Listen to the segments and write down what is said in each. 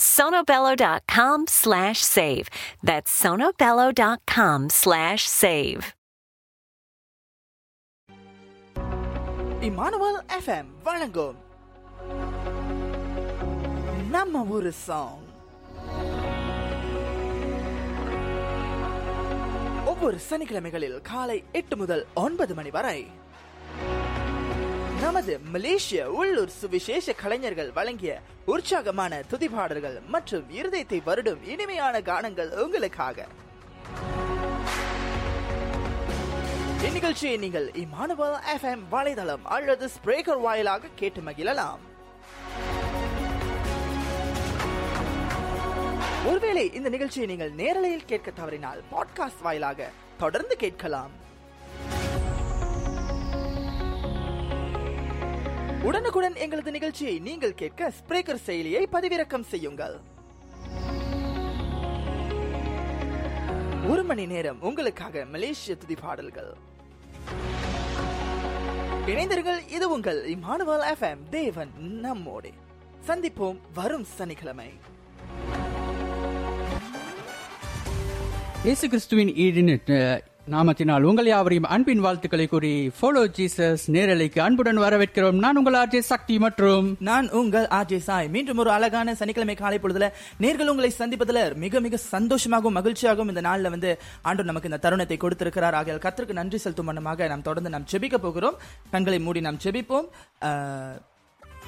sonobello.com slash save. That's sonobello.com slash save. Emmanuel FM வழங்கும் நம்ம ஊரு சாங் ஒவ்வொரு சனிக்கிழமைகளில் காலை எட்டு முதல் ஒன்பது மணி வரை நமது மலேசிய உள்ளூர் சுவிசேஷ கலைஞர்கள் வழங்கிய உற்சாகமான துதிபாடல்கள் மற்றும் இருதயத்தை வருடும் இனிமையான கானங்கள் உங்களுக்காக. இந்நிகழ்ச்சியை நீங்கள் இமானுவல் எஃப்எம் வலைதளம் அல்லது ஸ்பிரேக்கர் வாயிலாக கேட்டு மகிழலாம். ஒருவேளை இந்த நிகழ்ச்சியை நீங்கள் நேரலையில் கேட்க தவறினால் பாட்காஸ்ட் வாயிலாக தொடர்ந்து கேட்கலாம். உடனுக்குடன் எங்களது நிகழ்ச்சியை நீங்கள் கேட்க ஸ்பிரேக்கர் செயலியை பதிவிறக்கம் செய்யுங்கள். ஒரு மணி நேரம் உங்களுக்காக மலேசிய துதி பாடல்கள். இணைந்தர்கள் இது உங்கள் இமானுவல் எஃப்எம் தேவன் நம்மோடு. சந்திப்போம் வரும் சனிக்கிழமை. இயேசு கிறிஸ்துவின் ஈடின் நாமத்தினால் உங்கள் யாவரையும் அன்பின் வாழ்த்துக்களை கூறி ஃபாலோ ஜீசஸ் நேரலைக்கு அன்புடன் வரவேற்கிறோம். நான் உங்கள் ஆர்ஜே சக்தி மற்றும் நான் உங்கள் ஆர்ஜே சாய். மீண்டும் ஒரு அழகான சனிக்கிழமை காலை பொழுதுல நேர்கள் உங்களை சந்திப்பதுல மிக மிக சந்தோஷமாகவும் மகிழ்ச்சியாகவும் இந்த நாள்ல வந்து ஆண்டு நமக்கு இந்த தருணத்தை கொடுத்திருக்கிறார். ஆகையால் கத்திற்கு நன்றி செலுத்தும் வண்ணமாக நாம் தொடர்ந்து நாம் செபிக்க போகிறோம். கண்களை மூடி நாம் செபிப்போம்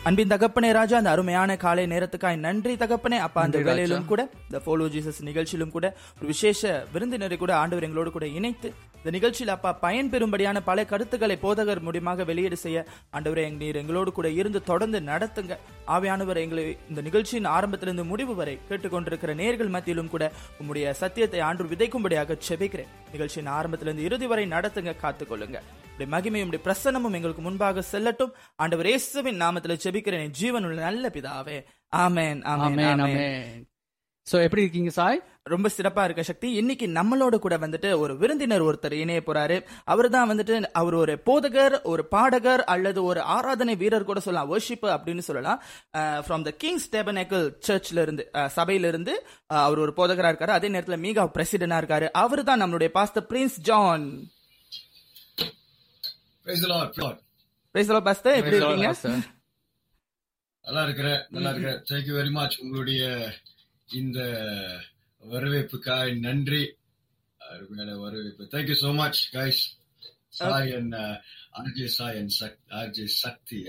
அன்பின் தகப்பனே ராஜா அந்த அருமையான காலை நேரத்துக்காய் நன்றி தகப்பனே அப்பா அந்த. வேலையிலும் கூட இந்த ஃபாலோ ஜீசஸ் நிகழ்ச்சியிலும் கூட ஒரு விசேஷ விருந்தினரை கூட ஆண்டவர் எங்களோடு கூட இணைத்து இந்த நிகழ்ச்சியில் அப்பா பயன் பெறும்படியான பல கருத்துக்களை போதகர் மூலியமாக வெளியீடு செய்ய ஆண்டவரே நீர் எங்களோடு கூட இருந்து தொடர்ந்து நடத்துங்க ஆவியானவர் எங்களை இந்த நிகழ்ச்சியின் ஆரம்பத்திலிருந்து முடிவு வரை கேட்டுக்கொண்டிருக்கிற நேர்கள் மத்தியிலும் கூட உம்முடைய சத்தியத்தை ஆண்டு விதைக்கும்படியாக செபிக்கிறேன். நிகழ்ச்சியின் ஆரம்பத்திலிருந்து இறுதி வரை நடத்துங்க காத்துக்கொள்ளுங்க. உடைய மகிமையும் உடைய பிரசன்னமும் எங்களுக்கு முன்பாக செல்லட்டும். ஆண்டவர் இயேசுவின் நாமத்தில் ஜெபிக்கிறேன் என் ஜீவனுள்ள நல்ல பிதாவே. ஆமென் ஆமென் ஆமென் சோ எப்படி இருக்கீங்க சாய்? ரொம்ப சிறப்பா இருக்க சக்தி. இன்னைக்கு நம்மளோட கூட வந்துட்டு ஒரு விருந்தினர் ஒருத்தர் இணைய போறாரு. அவர் தான் வந்துட்டு அவர் ஒரு போதகர் ஒரு பாடகர் அல்லது ஒரு ஆராதனை வீரர் கூட சொல்லலாம். வர்ஷிப் அப்படின்னு சொல்லலாம். ஃப்ரம் த கிங்ஸ் டேபனேக்கல் சர்ச்ல இருந்து சபையில இருந்து அவர் ஒரு போதகரா இருக்காரு. அதே நேரத்துல மீகா பிரசிடண்டா இருக்காரு. அவர் தான் நம்மளுடைய pastor Prince John Praise the Lord, Lord. Praise pastor எப்படி இருக்கீங்க? நல்லா இருக்கிறேன் நல்லா இருக்கிறேன் தேங்க்யூ வெரி மச் உங்களுடைய இந்த வரவேற்புக்காய் நன்றி. அருமையான வரவேற்பு. Thank you so much guys Sai and RJ Sai and RJ Sakthi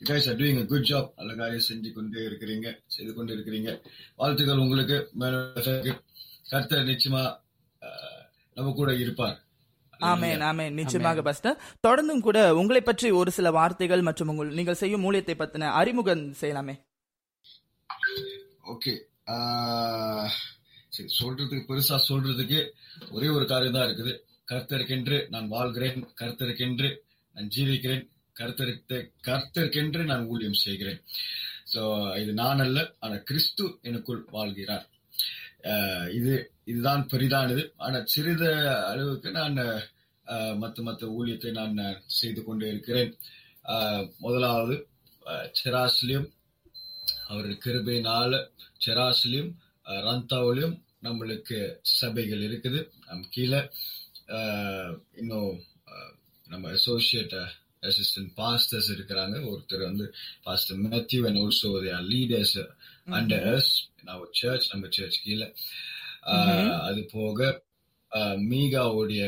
you guys are doing a good job. நல்ல காரியம் செஞ்சு கொண்டே இருக்கிறீங்க செய்து கொண்டு இருக்கிறீங்க. வாழ்த்துக்கள் உங்களுக்கு. கர்த்தர் நிச்சயமா அஹ், நம்ம கூட இருப்பார். ஆமென் ஆமென் நிச்சயமாக பாஸ்டர் தொடர்ந்தும் கூட உங்களை பற்றி ஒரு சில வார்த்தைகள் மற்றும் உங்கள் நீங்கள் செய்யும் மூலியத்தை பத்தின அறிமுகம் செய்யலாமே. ஓகே சரி சொல்றதுக்கு பெருசா சொல்றதுக்கு ஒரே ஒரு காரியம் தான் இருக்குது. கர்த்தருக்கென்று நான் வாழ்கிறேன் கர்த்தருக்கென்று நான் ஜீவிக்கிறேன் கர்த்தருக்கு கர்த்தருக்கென்று நான் ஊழியம் செய்கிறேன். சோ இது நான் அல்ல ஆனா கிறிஸ்து எனக்குள் வாழ்கிறார். ஆஹ் இது இதுதான் பெரிதானது. ஆனா சிறித அளவுக்கு நான் ஆஹ் மத்த மத்த ஊழியத்தை நான் செய்து கொண்டே இருக்கிறேன். ஆஹ் முதலாவது செராசிலியம். அவர் கிருபையினால செராஸ்லியும் அஹ், ரந்தாவிலும் நம்மளுக்கு சபைகள் இருக்குது. நம் கீழே இன்னும் நம்ம அசோசியேட் அசிஸ்டன்ட் பாஸ்டர்ஸ் இருக்கிறாங்க. ஒருத்தர் வந்து pastor Matthew and also leaders under us நம்ம சர்ச் நம்ம சர்ச் கீழே. அது போக மீகாவுடைய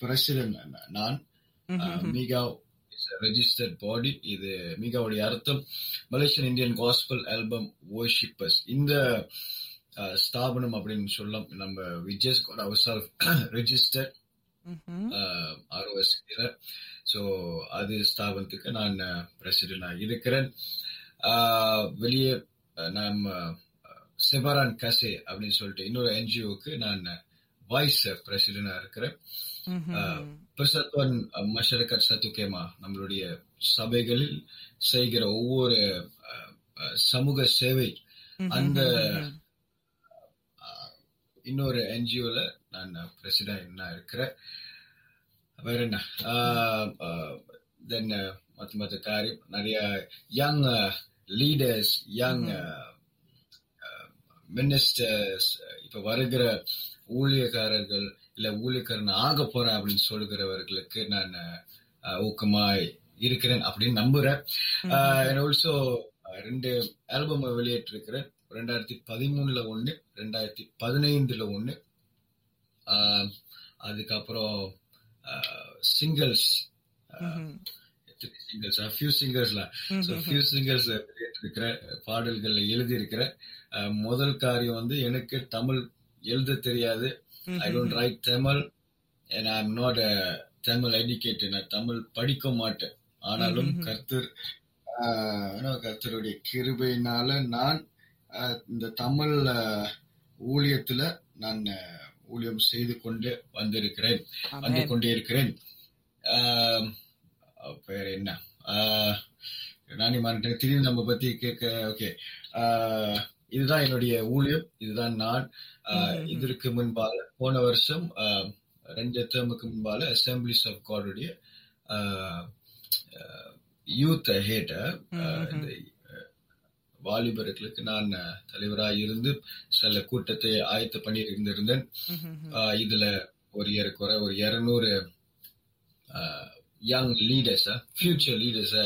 பிரசிடென்ட் நான் மீகா ரெஜிஸ்டர்ட் பாடி இது மீகாவுடைய அர்த்தம். Malaysian Indian gospel album worshippers இந்த ஸ்தாபனம் அப்படின்னு சொல்லலாம் நம்ம we just got our self register ROS so அது ஸ்தாபனத்துக்கு நான் பிரசிடென்டாக இருக்கிறேன். வெளியே நம்ம செபரான் கசே அப்படின்னு சொல்லிட்டு இன்னொரு என்ஜிஓக்கு நான் வைஸ் பிரசிடென்டா இருக்கிறேன். பெர்சத்வன் மஷரகத் சத்துகேமா நம்மளுடைய சபைகளில் செய்கிற ஒவ்வொரு சமூக சேவை அந்த இன்னொரு என்ஜிஓல நான் பிரசிடென்ட் இருக்கிறேன். வேற என்ன? தென் மற்ற மற்ற காரியம். நிறைய யங் லீடர்ஸ் யங் மினிஸ்டர்ஸ் இப்ப வருகிற ஊழியக்காரர்கள் இல்ல ஊழியக்காரன் ஆக போறேன் அப்படின்னு சொல்லுகிறவர்களுக்கு நான் ஊக்கமாய் இருக்கிறேன் அப்படின்னு நம்புறேன். ஆல்சோ ரெண்டு ஆல்பம் வெளியேற்றிருக்கிறேன் ரெண்டாயிரத்தி பதிமூணுல ஒண்ணு ரெண்டாயிரத்தி பதினைந்துல ஒண்ணு. ஆஹ், அதுக்கப்புறம் சிங்கிள்ஸ் சிங்கிள்ஸ் ஃபியூ சிங்கர்ஸ்ல ஃபியூ சிங்கர்ஸ் இருக்கிற பாடல்கள் எழுதி இருக்கிற முதல் காரியம் வந்து எனக்கு தமிழ் எழுத தெரியாது. I don't write Tamil and I am not Tamil நான் தமிழ் படிக்க மாட்டேன். ஆனாலும் கர்த்தர் கர்த்தருடைய கிருபையினால நான் இந்த தமிழ் ஊழியத்துல நான் ஊழியம் செய்து கொண்டு வந்திருக்கிறேன். வந்து கொண்டே இருக்கிறேன் ஆஹ், வேற என்ன? நானே மறந்துட்டேன் திடீர்னு நம்ம பத்தி கேட்க ஓகே. இதுதான் என்னுடைய ஊழியம். இதுதான் நான். இதற்கு முன்பாக போன வருஷம் ரெண்டு டேர்முக்கு முன்பால அசம்பிளிஸ் ஆஃப் காடுடைய யூத் ஹேட்ட இந்த அஹ், வாலிபர்களுக்கு நான் தலைவராக இருந்து சில கூட்டத்தை ஆயத்த பண்ணி இருந்திருந்தேன். இதுல ஒரு ஏறக்குறை ஒரு இருநூறு யங் லீடர்ஸ ஃபியூச்சர் லீடர்ஸ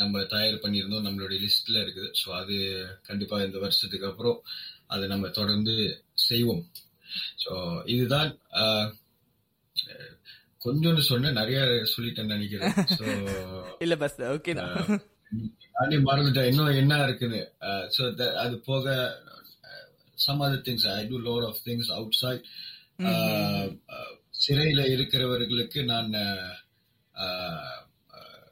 நம்ம தயார் பண்ணியிருந்தோம். நம்மளுடைய லிஸ்ட்ல இருக்குது. ஸோ அது கண்டிப்பா இந்த வருஷத்துக்கு அப்புறம் அதை நம்ம தொடர்ந்து செய்வோம். ஸோ இதுதான் கொஞ்சோன்னு சொன்னேன் நிறைய சொல்லிட்டேன்னு நினைக்கிறேன். ஸோ இல்ல பஸ் ஓகே நானே மறந்துட்டேன். இன்னும் என்ன இருக்குது? ஸோ அது போக some other things I do lot of things outside சிறையில இருக்கிறவர்களுக்கு நான் ஆஹ், ஆஹ்,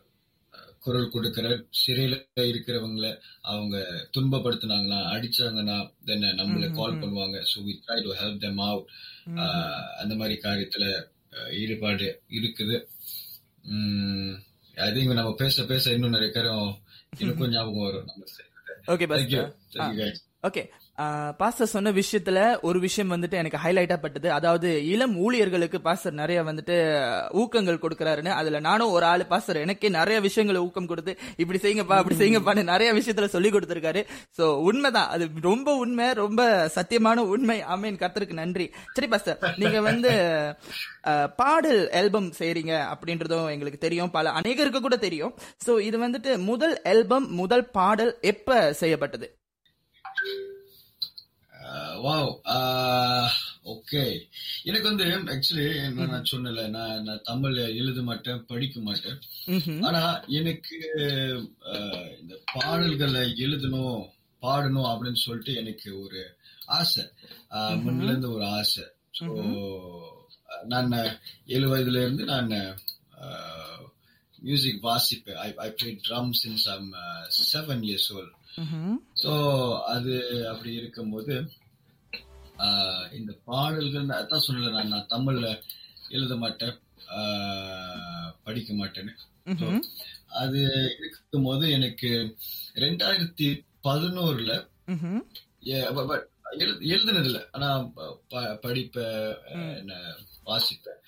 குரல் கொடுக்கிறேன். சிறையில இருக்கிறவங்கள அவங்க துன்பப்படுத்தினாங்கன்னா அடிச்சாங்கன்னா தென் நம்மள கால் பண்ணுவாங்க. So we try to help them out அந்த மாதிரி காரியத்துல ஈடுபாடு இருக்குது. ஐ திங்க் நம்ம பேச பேச இன்னும் நிறைய காரம் எனக்கும் ஞாபகம் வரும். ஓகே பஸ் தேங்க்யூ ஓகே பாஸ்டர் சொன்ன விஷயத்துல ஒரு விஷயம் வந்துட்டு எனக்கு ஹைலைட்டா பட்டது. அதாவது இளம் ஊழியர்களுக்கு பாஸ்டர் நிறைய வந்துட்டு ஊக்கங்கள் கொடுக்கறாருன்னு. அதுல நானும் ஒரு ஆளு பாஸ்டர் எனக்கே நிறைய விஷயங்களை ஊக்கம் கொடுத்து இப்படி செய்யுங்கப்பா அப்படி செய்யுங்கப்பான்னு நிறைய விஷயத்துல சொல்லி கொடுத்திருக்காரு. சோ உண்மைதான். அது ரொம்ப உண்மை ரொம்ப சத்தியமான உண்மை. ஆமேன். கத்தருக்கு நன்றி. சரி பாஸ்டர். நீங்க வந்து பாடல் ஆல்பம் செய்றீங்க அப்படின்றதும் எங்களுக்கு தெரியும். பல அநேகருக்கு கூட தெரியும். சோ இது வந்துட்டு முதல் ஆல்பம் முதல் பாடல் எப்ப செய்யப்பட்டது? வாவ் ஓகே எனக்கு வந்து ஆக்சுவலி நான் சொன்னல நான் நான் தமிழ் எழுத மாட்டேன் படிக்க மாட்டேன். ஆனா எனக்கு ஆஹ், இந்த பாடல்களை எழுதணும் பாடணும் அப்படின்னு சொல்லிட்டு எனக்கு ஒரு ஆசை. முன்னில இருந்து ஒரு ஆசை. ஸோ நான் ஏழு வயதுல இருந்து நான் மியூசிக் வாசிப்பேன். I I play drum since I'm seven years old. So அது அப்படி இருக்கும்போது இந்த பாடல்கள் அதான் சொல்லல நான் நான் தமிழ்ல எழுத மாட்டேன் படிக்க மாட்டேன்னு. ம்ஹும். அது இருக்கும்போது எனக்கு ரெண்டாயிரத்தி பதினோருல ம்ஹும். எழுதுனது இல்ல ஆனா படிப்பேன் என்ன வாசிப்பேன்.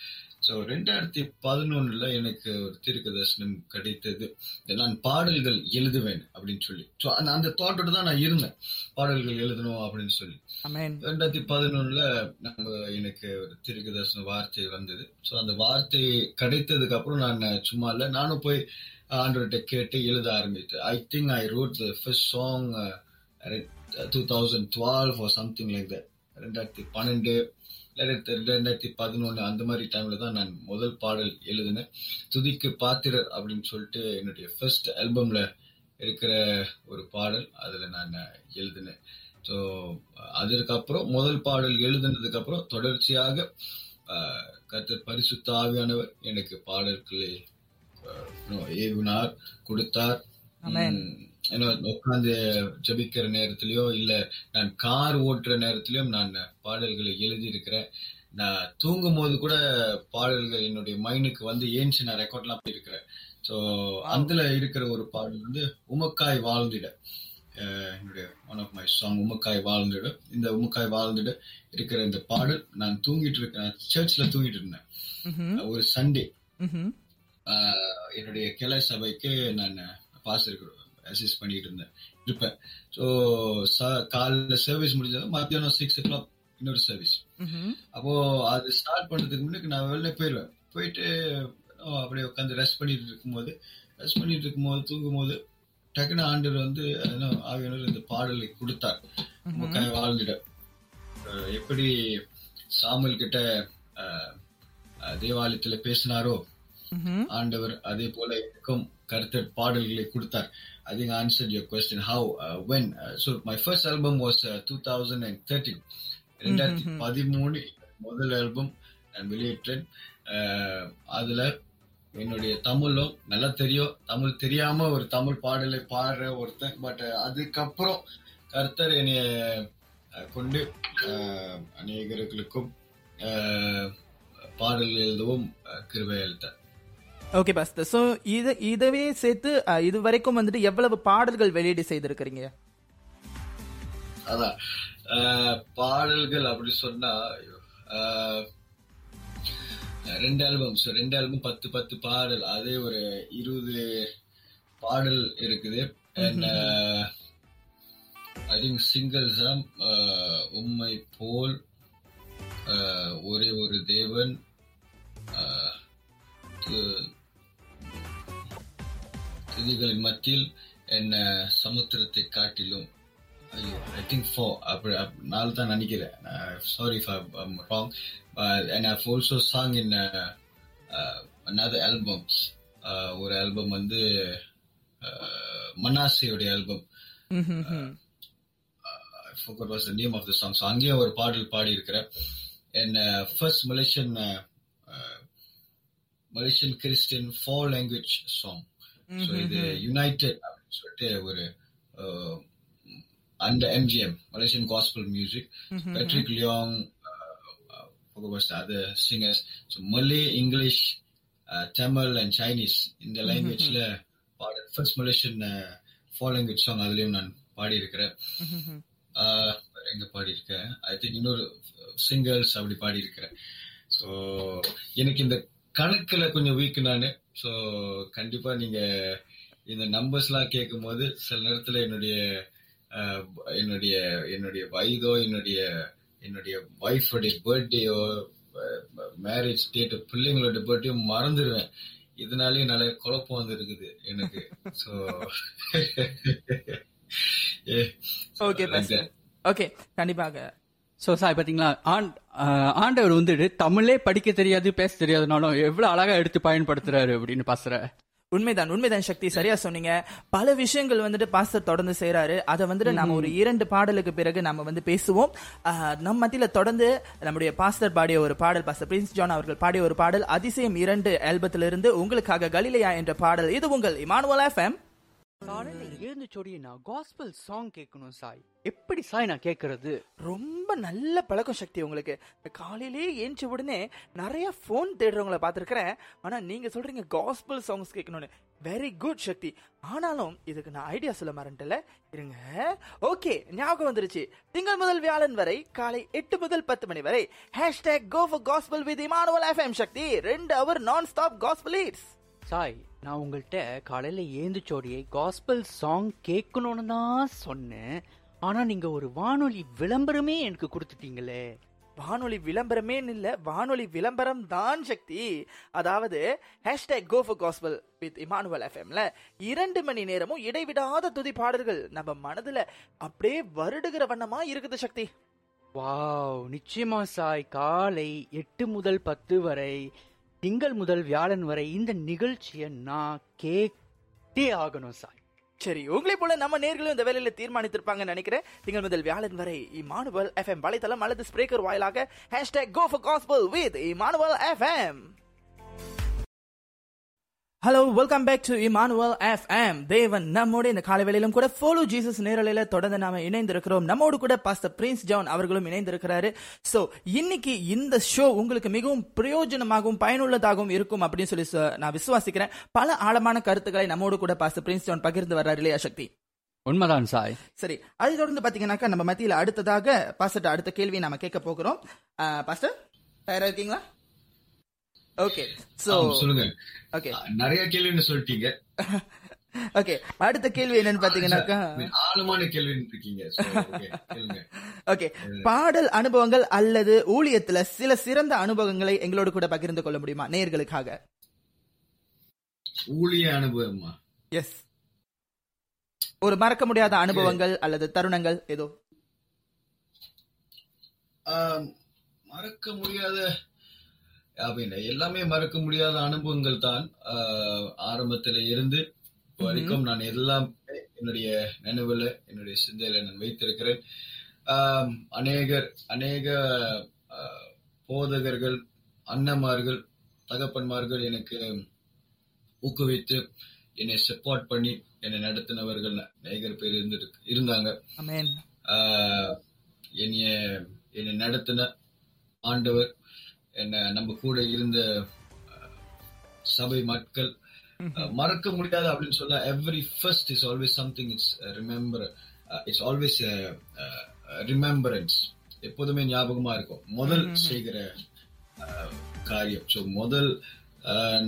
ஸோ ரெண்டாயிரத்தி பதினொன்னுல எனக்கு ஒரு தீர்க்க தரிசனம் கிடைத்தது நான் பாடல்கள் எழுதுவேன் அப்படின்னு சொல்லி. ஸோ அந்த அந்த தாட்டோட தான் நான் இருந்தேன். பாடல்கள் எழுதணும் அப்படின்னு சொல்லி. ரெண்டாயிரத்தி பதினொன்னுல நம்ம எனக்கு ஒரு தீர்க்க தரிசன வார்த்தை வந்தது. ஸோ அந்த வார்த்தை கிடைத்ததுக்கு அப்புறம் நான் சும்மா இல்ல நானும் போய் ஆண்டவர்கிட்ட கேட்டு எழுத ஆரம்பித்தேன். I think I wrote the first song two thousand twelve for something like that ரெண்டாயிரத்தி பன்னெண்டு ரெண்டாயிரத்தி ரெண்டாயிரத்தி பதினொன்னு அந்த மாதிரி டைம்ல தான் நான் முதல் பாடல் எழுதினேன். துதிக்கு பாத்திரர் அப்படின்னு சொல்லிட்டு என்னுடைய ஃபர்ஸ்ட் ஆல்பம்ல இருக்கிற ஒரு பாடல் அதுல நான் எழுதினேன். ஸோ அதற்கப்புறம் முதல் பாடல் எழுதினதுக்கு அப்புறம் தொடர்ச்சியாக கத்தர் பரிசுத்த ஆவியானவர் எனக்கு பாடல்களை ஏவினார் கொடுத்தார். உட்காந்து ஜபிக்கிற நேரத்திலயோ இல்ல நான் கார் ஓட்டுற நேரத்திலயும் நான் பாடல்களை எழுதி இருக்கிறேன் நான் தூங்கும் போது கூட பாடல்கள் என்னுடைய மைண்டுக்கு வந்து ஏன்ச்சு நான் ரெக்கார்ட்லாம் பண்ணிருக்கிறேன் ஸோ அதுல இருக்கிற ஒரு பாடல் வந்து உமக்காய் வாழ்ந்திட. என்னுடைய ஒன் ஆஃப் மை சாங் உமக்காய் வாழ்ந்துடு. இந்த உமக்காய் வாழ்ந்துடு இருக்கிற இந்த பாடல் நான் தூங்கிட்டு இருக்கேன். சர்ச்ல தூங்கிட்டு இருந்தேன். ஒரு சண்டே என்னுடைய கிளை சபைக்கு நான் பாஸ்டருக்கு அசிஸ்ட் பண்ணிட்டு இருந்தேன் இருப்பேன் ஸோ காலைல சர்வீஸ் முடிஞ்சது மத்தியானம் சிக்ஸ் ஓ கிளாக் இன்னொரு சர்வீஸ் அப்போ அது ஸ்டார்ட் பண்றதுக்கு முன்னாடி நான் வெளில போயிடுவேன் போயிட்டு அப்படியே உட்காந்து ரெஸ்ட் பண்ணிட்டு இருக்கும்போது ரெஸ்ட் பண்ணிட்டு இருக்கும்போது தூங்கும் போது டக்குனு ஆண்டவர் வந்து ஆவியானவர் இந்த பாடலை கொடுத்தார். வாழ்ந்துட எப்படி சாமல் கிட்ட தேவாலயத்துல பேசினாரோ ஆண்டவர் அதே போல எனக்கும் கருத்தர் பாடல்களை கொடுத்தார். I think answer your question how when so my first album was two thousand and thirteen ரெண்டாயிரத்தி பதிமூணு முதல் ஆல்பம் நான் வெளியிட்டேன் அதுல என்னுடைய தமிழும் நல்லா தெரியும் தமிழ் தெரியாம ஒரு தமிழ் பாடலை பாடுற ஒருத்தன் பட் அதுக்கப்புறம் கர்த்தர் என்னைய கொண்டு அநேகர்களுக்கும் பாடல் எழுதவும் கிருபை எழுத்தார் ஓகே பாஸ்தர் ஸோ இது இதவே சேர்த்து இது வரைக்கும் வந்துட்டு எவ்வளவு பாடல்கள் வெளியீடு செய்திருக்கிறீங்க? அதான். பாடல்கள் அப்படி சொன்னா ரெண்டு ஆல்பம் ஸோ ரெண்டு ஆல்பம் பத்து பத்து பாடல். அதே ஒரு இருபது பாடல் இருக்குது. அண்ட் ஐ திங்க் சிங்கிள்ஸ் உண்மை போல் ஒரே ஒரு தேவன் துதிகளின் மத்தியில் என்ன சமுத்திரத்தை காட்டிலும் ஐயோ ஐ திங்க் ஃபோ அப்படி நாள் தான் நினைக்கிறேன். Sorry wrong and I also sang in another albums. ஒரு ஆல்பம் வந்து மனாசையோடைய album the name of the song. So அங்கேயும் ஒரு பாடல் பாடி இருக்கிறேன் and uh, first Malaysian uh, uh, Malaysian Christian So இது யுனைடெட் அப்படின்னு சொல்லிட்டு ஒரு under MGM Malaysian gospel music Patrick Leong other singers so Malay English Tamil and Chinese இந்த லாங்குவேஜ்ல பாட first Malaysian four language song அதுலயும் நான் பாடி இருக்கிறேன் எங்க பாடி இருக்கேன் ஐ திங்க் இன்னொரு சிங்கர்ஸ் அப்படி பாடி இருக்கிறேன் ஸோ எனக்கு இந்த கணக்குல கொஞ்சம் வீக் நானு. ஸோ கண்டிப்பா நீங்க இந்த நம்பர்ஸ் எல்லாம் கேட்கும் போது சில நேரத்துல என்னுடைய என்னுடைய என்னுடைய வயதோ என்னுடைய என்னுடைய ஒய்ஃபுடைய பர்த்டேயோ மேரேஜ் டேட் பிள்ளைங்களோட பர்த்டேயோ மறந்துடுவேன் இதனாலயும் நிறைய குழப்பம் வந்து இருக்குது எனக்கு. ஸோ ஓகே ஓகே கண்டிப்பாக. சோ சாய் பாத்தீங்களா? ஆண்டவர் வந்துட்டு தமிழே படிக்க தெரியாது பேச தெரியாதுனாலும் எவ்வளவு அழகா எடுத்து பயன்படுத்துறாரு அப்படின்னு பாசுற உண்மைதான் உண்மைதான் சக்தி. சரியா சொன்னீங்க. பல விஷயங்கள் வந்துட்டு பாஸ்டர் தொடர்ந்து செய்யறாரு அதை வந்துட்டு நம்ம ஒரு இரண்டு பாடலுக்கு பிறகு நம்ம வந்து பேசுவோம். நம்ம மத்தியில தொடர்ந்து நம்முடைய பாஸ்டர் பாடிய ஒரு பாடல் பாஸ்டர் பிரின்ஸ் ஜான் அவர்கள் பாடிய ஒரு பாடல் அதிசயம் இரண்டு ஆல்பத்திலிருந்து உங்களுக்காக கலிலையா என்ற பாடல். இது உங்கள் இமானுவல் எஃப்எம். காலையில எழுந்து சொடி நான் காஸ்பல் சாங் கேட்கணும் சாய். எப்படி சாய் நான் கேட்கறது? ரொம்ப நல்ல பழக்கம் சக்தி உங்களுக்கு. காலையிலே ஏஞ்சி உடனே நிறைய ஃபோன் தேடுறவங்கள பார்த்துருக்கிறேன். ஆனா நீங்க சொல்றீங்க காஸ்பல் சாங்ஸ் கேட்கணும்னு. Very good Shakti. ஆனாலும் இதுக்கு நான் ஐடியா சொல்ல மறந்துட்டல இருங்க. ஓகே ஞாபகம் வந்துருச்சு. திங்கள் முதல் வியாழன் வரை காலை எட்டு முதல் பத்து மணி வரை. Hashtag go for gospel with Emmanuel FM Shakti. ரெண்டு அவர் நான் ஸ்டாப் காஸ்பல் ஈட்ஸ் சாய் நான் உங்கள்கிட்ட காலையில ஏந்துச்சோடியை காஸ்பல் சாங் கேட்கணும்னு தான் சொன்னேன். ஆனா நீங்க ஒரு வானொலி விளம்பரமே எனக்கு கொடுத்துட்டீங்களே. வானொலி விளம்பரமே இல்ல வானொலி விளம்பரம் தான் சக்தி. அதாவது hashtag go for gospel with Emmanuel எஃப்எம்ல இரண்டு மணி நேரமும் இடைவிடாத துதி பாடல்கள் நம்ம மனதுல அப்படியே வருடுகிற வண்ணமா இருக்குது சக்தி. வாவ் நிச்சயமா சாய். காலை எட்டு முதல் பத்து வரை திங்கள் முதல் வியாழன் வரை இந்த நிகழ்ச்சியை நான் கேட்டே ஆகணும் சாய் சரி உங்களை போல நம்ம நேர்களும் இந்த வேலையில தீர்மானித்திருப்பாங்கன்னு நினைக்கிறேன். திங்கள் முதல் வியாழன் வரை இமானுவல் எஃப்எம் வலைத்தளம் அல்லது ஸ்பிரேக்கர் வாயிலாக hashtag go for gospel with Emmanuel FM hello welcome back to Emmanuel FM தேவன் நம்மோட இந்த காலை வேளையிலும் கூட ஃபாலோ ஜீசஸ் நேரலையில தொடர்ந்து நாம இணைந்திருக்கிறோம். நம்மோடு கூட பாஸ்டர் பிரின்ஸ் ஜான் அவர்களும் இணைந்திருக்கிறாரு. சோ இன்னைக்கு இந்த ஷோ உங்களுக்கு மிகவும் பிரயோஜனமாகவும் பயனுள்ளதாகவும் இருக்கும் அப்படின்னு சொல்லி நான் விசுவாசிக்கிறேன். பல ஆழமான கருத்துக்களை நம்மோடு கூட பாஸ்டர் பிரின்ஸ் ஜான் பகிர்ந்து வர்றாரு இல்லையா சக்தி? உண்மைதான் சாய். சரி அதை தொடர்ந்து பாத்தீங்கன்னாக்கா நம்ம மத்தியில அடுத்ததாக பாஸ்டர் அடுத்த கேள்வி நாம கேட்க போகிறோம். பாஸ்டர் தயாரா இருக்கீங்களா? ஓகே சோ சொல்லுங்க. ஓகே நிறைய கேள்வின்னு சொல்லிட்டீங்க. ஓகே அடுத்த கேள்வி என்னன்னு பாத்தீங்கன்னாக்கா ஆழமான கேள்வின்னு இருக்கீங்க. ஓகே பாடல் அனுபவங்கள் அல்லது ஊழியத்துல சில சிறந்த அனுபவங்களை எங்களோடு கூட பகிர்ந்து கொள்ள முடியுமா? நேயர்களுக்காக. ஊழிய அனுபவமா? எஸ் ஒரு மறக்க முடியாத அனுபவங்கள் அல்லது தருணங்கள் ஏதோ? மறக்க முடியாத அப்படின்னு. எல்லாமே மறக்க முடியாத அனுபவங்கள் தான் ஆரம்பத்துல இருந்து இப்போ வரைக்கும் நான் எல்லாம் என்னுடைய நினைவுல என்னுடைய சிந்தையில நான் வைத்திருக்கிறேன். அநேகர் அநேக போதகர்கள் அண்ணமார்கள் தகப்பன்மார்கள் எனக்கு ஊக்குவித்து என்னை சப்போர்ட் பண்ணி என்னை நடத்தினவர்கள் அநேகர் பேர் இருந்து இருந்தாங்க. என்னைய என்னை நடத்தின ஆண்டவர் என்ன நம்ம கூட இருந்த சபை மக்கள் மறக்க முடியாது அப்படின்னு சொல்ல every first is always something it's remember it's always remembrance எப்போதுமே ஞாபகமா இருக்கும். முதல் செய்கிற காரியம். ஸோ முதல்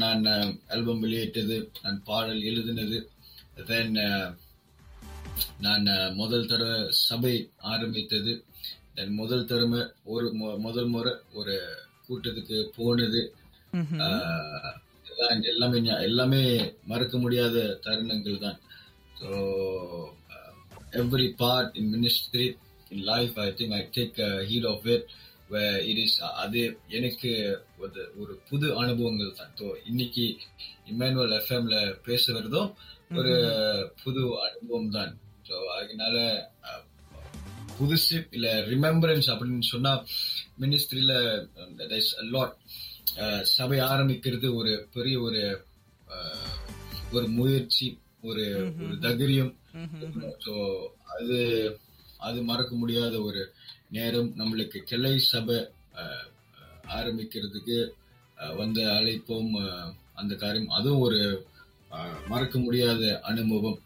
நான் ஆல்பம் வெளியிட்டது நான் பாடல் எழுதினது தென் நான் முதல் தடவை சபை ஆரம்பித்தது then முதல் தடவை ஒரு முதல் முறை ஒரு கூட்டத்துக்கு போனது. எல்லாம் எல்லாமே மறக்க முடியாத தருணங்கள் தான். So every part in ministry in life I think I take heed of it it is அது எனக்கு ஒரு ஒரு புது அனுபவங்கள் தான். ஸோ இன்னைக்கு இமானுவல் எஃப்எம்ல பேசுறதும் ஒரு புது அனுபவம் தான். ஸோ அதனால புதுசு இல்ல ரிமெம்பரன்ஸ் அப்படின்னு சொன்னா மினிஸ்ட்ரியில லாட் சபை ஆரம்பிக்கிறது ஒரு பெரிய ஒரு அஹ், ஒரு முயற்சி ஒரு ஒரு தைரியம். ஸோ அது அது மறக்க முடியாத ஒரு நேரம். நம்மளுக்கு கிளை சபை அஹ், ஆரம்பிக்கிறதுக்கு வந்த அழைப்போம் அந்த காரியம். அதுவும் ஒரு மறக்க முடியாத அனுபவம்.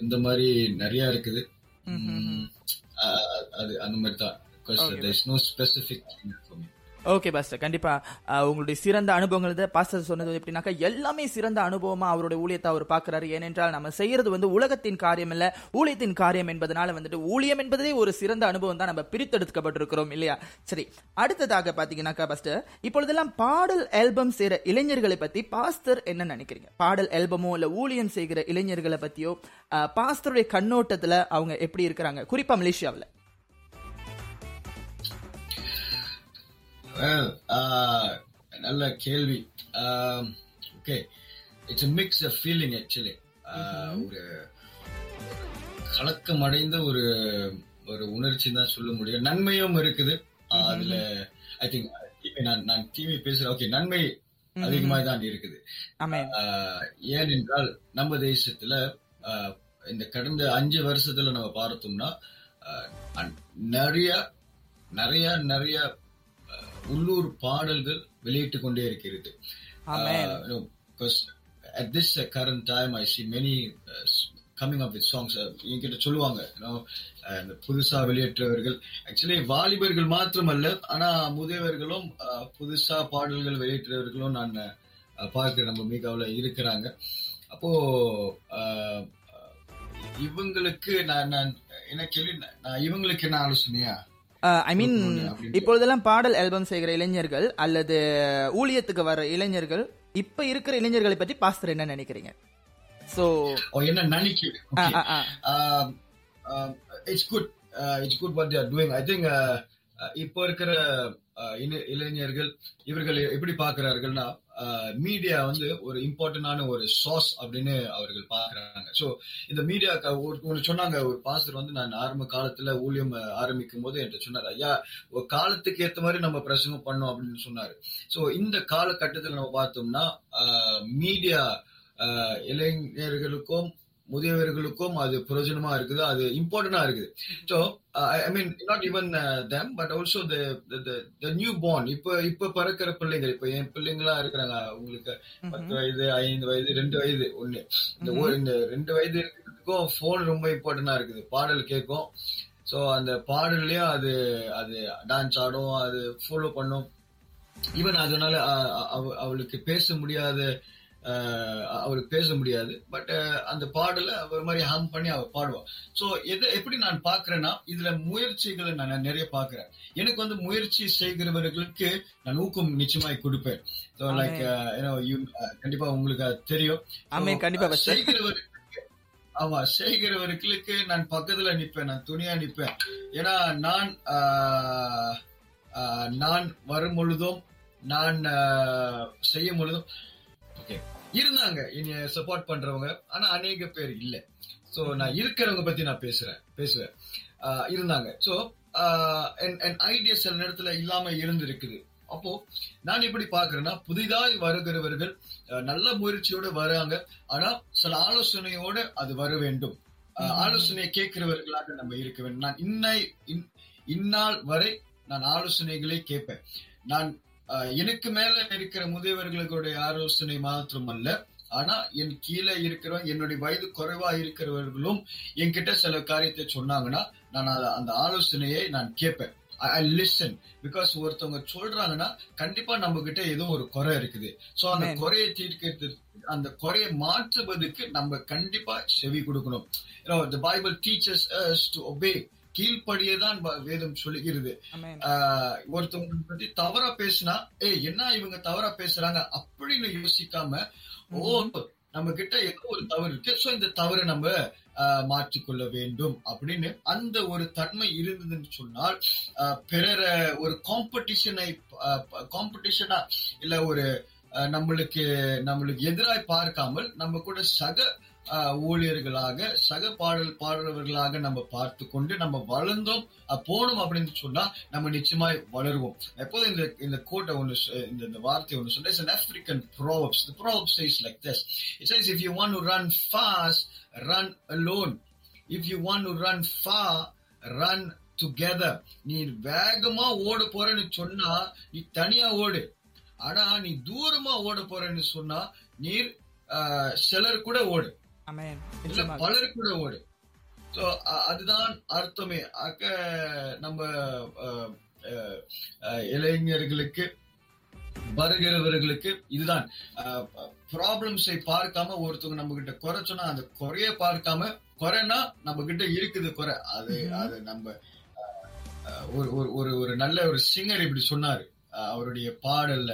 இந்த மாதிரி நிறைய இருக்குது. Mm-hmm. Uh, I, I, because okay. there's no specific for me. Okay pastor கண்டிப்பா உங்களுடைய சிறந்த அனுபவங்கள் பாஸ்டர் சொன்னது எப்படின்னாக்கா எல்லாமே சிறந்த அனுபவமா அவருடைய ஊழியத்தை அவர் பாக்குறாரு ஏனென்றால் நம்ம செய்யறது வந்து உலகத்தின் காரியம் இல்ல ஊழியத்தின் காரியம் என்பதனால வந்துட்டு ஊழியம் என்பதே ஒரு சிறந்த அனுபவம் தான் நம்ம பிரித்தெடுக்கப்பட்டிருக்கிறோம் இல்லையா? சரி அடுத்ததாக பாத்தீங்கன்னாக்கா பாஸ்டர் இப்பொழுதெல்லாம் பாடல் ஆல்பம் செய்யற இளைஞர்களை பத்தி பாஸ்டர் என்ன நினைக்கிறீங்க? பாடல் ஆல்பமோ இல்ல ஊழியம் செய்கிற இளைஞர்களை பத்தியோ பாஸ்டருடைய கண்ணோட்டத்துல அவங்க எப்படி இருக்கிறாங்க? குறிப்பா மலேசியாவில். நல்ல கேள்வி. Okay it's mix feeling actually ஒரு கலக்கம் அடைந்த ஒரு ஒரு உணர்ச்சி தான் சொல்ல முடியும். நன்மையும் இருக்குது. Uh, அதுல ஐ திங்க் நான் நான் டிவி பேசுறேன். ஓகே நன்மை அதிகமாக தான் இருக்குது. Uh, ஏனென்றால் நம்ம தேசத்துல uh, இந்த கடந்த அஞ்சு வருஷத்துல நம்ம பார்த்தோம்னா uh, நிறைய நிறைய நிறைய uh, உள்ளூர் பாடல்கள் வெளியிட்டு கொண்டே இருக்கிறது. time I see many uh, s- coming up with songs uh, என்கிட்ட சொல்லுவாங்க. புதுசா வெளியேற்றவர்கள். ஆக்சுவலி வாலிபர்கள் மாத்திரமல்ல ஆனா முதியவர்களும் uh, புதுசா பாடல்கள் வெளியேற்றவர்களும் நான் uh, பார்க்கிறேன் நம்ம மீகாவுல இருக்கிறாங்க. அப்போ uh, இவங்களுக்கு நான் நான் என்ன கேள்வி நான் இவங்களுக்கு என்ன ஆலோசனையா? ஐ மீன் கொடுக்கணும்னு அப்படின்னு. இப்பொழுதெல்லாம் பாடல் ஆல்பம் செய்கிற இளைஞர்கள் அல்லது ஊழியத்துக்கு வர இளைஞர்கள் இப்ப இருக்கிற இளைஞர்களை பற்றி பாஸ்டர் என்ன நினைக்கிறீங்க? சோ ஓ, என்ன நினைக்கிறேன் it's good what they're doing I think இப்போ இருக்கிற uh, இளை- இளைஞர்கள் இவர்கள் எப்படி பார்க்கிறார்கள்னா Uh, மீடியா வந்து ஒரு இம்பார்ட்டன்டான ஒரு சாஸ் அப்படின்னு அவர்கள் பாக்குறாங்க சோ இந்த மீடியா ஒன்று சொன்னாங்க. ஒரு பாஸ்டர் வந்து நான் ஆரம்ப காலத்துல ஊழியம் uh, ஆரம்பிக்கும் போது என்கிட்ட சொன்னார் ஐயா ஒரு காலத்துக்கு ஏத்த மாதிரி நம்ம பிரசங்கம் பண்ணோம் அப்படின்னு சொன்னாரு. சோ இந்த காலகட்டத்தில் நம்ம பார்த்தோம்னா uh, மீடியா இளைஞர்களுக்கும் முதியவர்களுக்கும் அது பிரயோஜனமா இருக்குது அது இம்பார்ட்டன்டா இருக்குது. So I mean not even them but also the newborn இப்ப இப்ப பிறக்கிற பிள்ளைங்க இப்ப என் பிள்ளைங்களா இருக்கிறாங்க உங்களுக்கு பத்து வயது ஐந்து வயது ரெண்டு வயது ஒண்ணு. இந்த ஒரு- இந்த ரெண்டு வயது இருக்கிறதுக்கும் போன் ரொம்ப இம்பார்ட்டன்டா இருக்குது. பாடல் கேட்கும். சோ அந்த பாடல்லயும் அது அது டான்ஸ் ஆடும் அது ஃபாலோ பண்ணும். ஈவன் அதனால அவளுக்கு பேச முடியாத அவளுக்கு பேச முடியாது. பட் அந்த பாடல ஒரு மாதிரி ஹம் பண்ணி அவ பாடுவா சோ எது எப்படி நான் பாக்குறேன்னா இதுல முயற்சிகளை நான் நிறைய பாக்குறேன் எனக்கு வந்து முயற்சி செய்கிறவர்களுக்கு நான் ஊக்கம் நிச்சயமாய் கொடுப்பேன். ஸோ லைக் கண்டிப்பா உங்களுக்கு அது தெரியும். கண்டிப்பா, ஆமா செய்கிறவர்களுக்கு நான் பக்கத்துல நிப்பேன் நான் துணியா நிப்பேன். ஏன்னா நான் நான் வரும் பொழுதும் நான் செய்யும் பொழுதும் ஓகே இருந்தாங்க. என்னைய சப்போர்ட் பண்றவங்க. ஆனா அநேக பேர் இல்ல. சோ நான் இருக்கிறவங்க பத்தி நான் பேசுறேன். பேசுவேன். இருந்தாங்க. சோ ஐடியா சில நேரத்துல இல்லாம இருந்திருக்குது. அப்போ நான் எப்படி பாக்குறேன்னா புதிதாய் வருகிறவர்கள் நல்ல முயற்சியோட வராங்க. ஆனா சில ஆலோசனையோட அது வர வேண்டும். அஹ், ஆலோசனை கேட்கிறவர்களாக நம்ம இருக்க வேண்டும். நான் இன்னை இன்- இந்நாள் வரை நான் ஆலோசனைகளை கேட்பேன். நான் எனக்கு மேல இருக்கிற முதியவர்களுடைய ஆலோசனை மாத்திரம் அல்ல ஆனா என் கீழே இருக்கிறவங்க என்னுடைய வயது குறைவா இருக்கிறவர்களும் என்கிட்ட சில காரியத்தை சொன்னாங்கன்னா நான் அந்த ஆலோசனையை நான் கேட்பேன். ஐ லிசன் பிகாஸ் ஒருத்தவங்க சொல்றாங்கன்னா கண்டிப்பா நம்ம கிட்ட ஏதோ ஒரு குறை இருக்குது. சோ அந்த. குறையை தீர்க்கிறது அந்த குறையை மாற்றுவதற்கு நம்ம கண்டிப்பா செவி கொடுக்கணும். பைபிள் டீச்சர்ஸ் டு ஒபே கீழ்ப்படியே தான் ப- வேதம் சொல்லுகிறது. ஒருத்தவங்க பத்தி தவறா பேசினா ஏய் என்ன இவங்க தவறா பேசுறாங்க? அப்படின்னு யோசிக்காம ஓ நம்ம கிட்ட ஏதோ ஒரு தவறு இருக்கு. சோ இந்த தவறை நம்ம மாற்றிக்கொள்ள வேண்டும். அப்படின்னு அந்த ஒரு தன்மை இருந்ததுன்னு சொன்னால் பிறர ஒரு காம்படிஷனை காம்படிஷனா இல்ல ஒரு நம்மளுக்கு நம்மளுக்கு எதிராய் பார்க்காமல் நம்ம கூட சக ஊழியர்களாக சக பாடல் பாடுறவர்களாக நம்ம பார்த்து கொண்டு நம்ம வளர்ந்தோம் போனோம் அப்படின்னு சொன்னா நம்ம நிச்சயமாய் வளருவோம். எப்போதும் இந்த இந்த கோட்டை ஒன்று சொ- இந்த இந்த வார்த்தை ஒன்று சொன்னா இட்ஸ் an ப்ரோப்ஸ் proverbs. The proverb says like this. It says if run want run run if you want if you want run run நீ வேகமா ஓட போறேன்னு சொன்னா நீ தனியா ஓடு. ஆனா நீ தூரமா ஓட போறேன்னு சொன்னா நீர் ஆஹ், சிலர் கூட ஓடு. ஆமென். இல்ல நிச்சயமாக. பலர் கூட ஓடு. சோ அதுதான் அர்த்தமே. அக்க நம்ம இளைஞர்களுக்கு வருகிறவர்களுக்கு இதுதான். ப்ராப்ளம்ஸை பார்க்காம ஒருத்தவங்க நம்ம கிட்ட குறை சொன்னா அந்த குறைய பார்க்காம குறைனா நம்ம கிட்ட இருக்குது குறை. அது அது நம்ம ஒரு ஒரு ஒரு நல்ல ஒரு சிங்கர் இப்படி சொன்னாரு. அவருடைய பாடல்ல.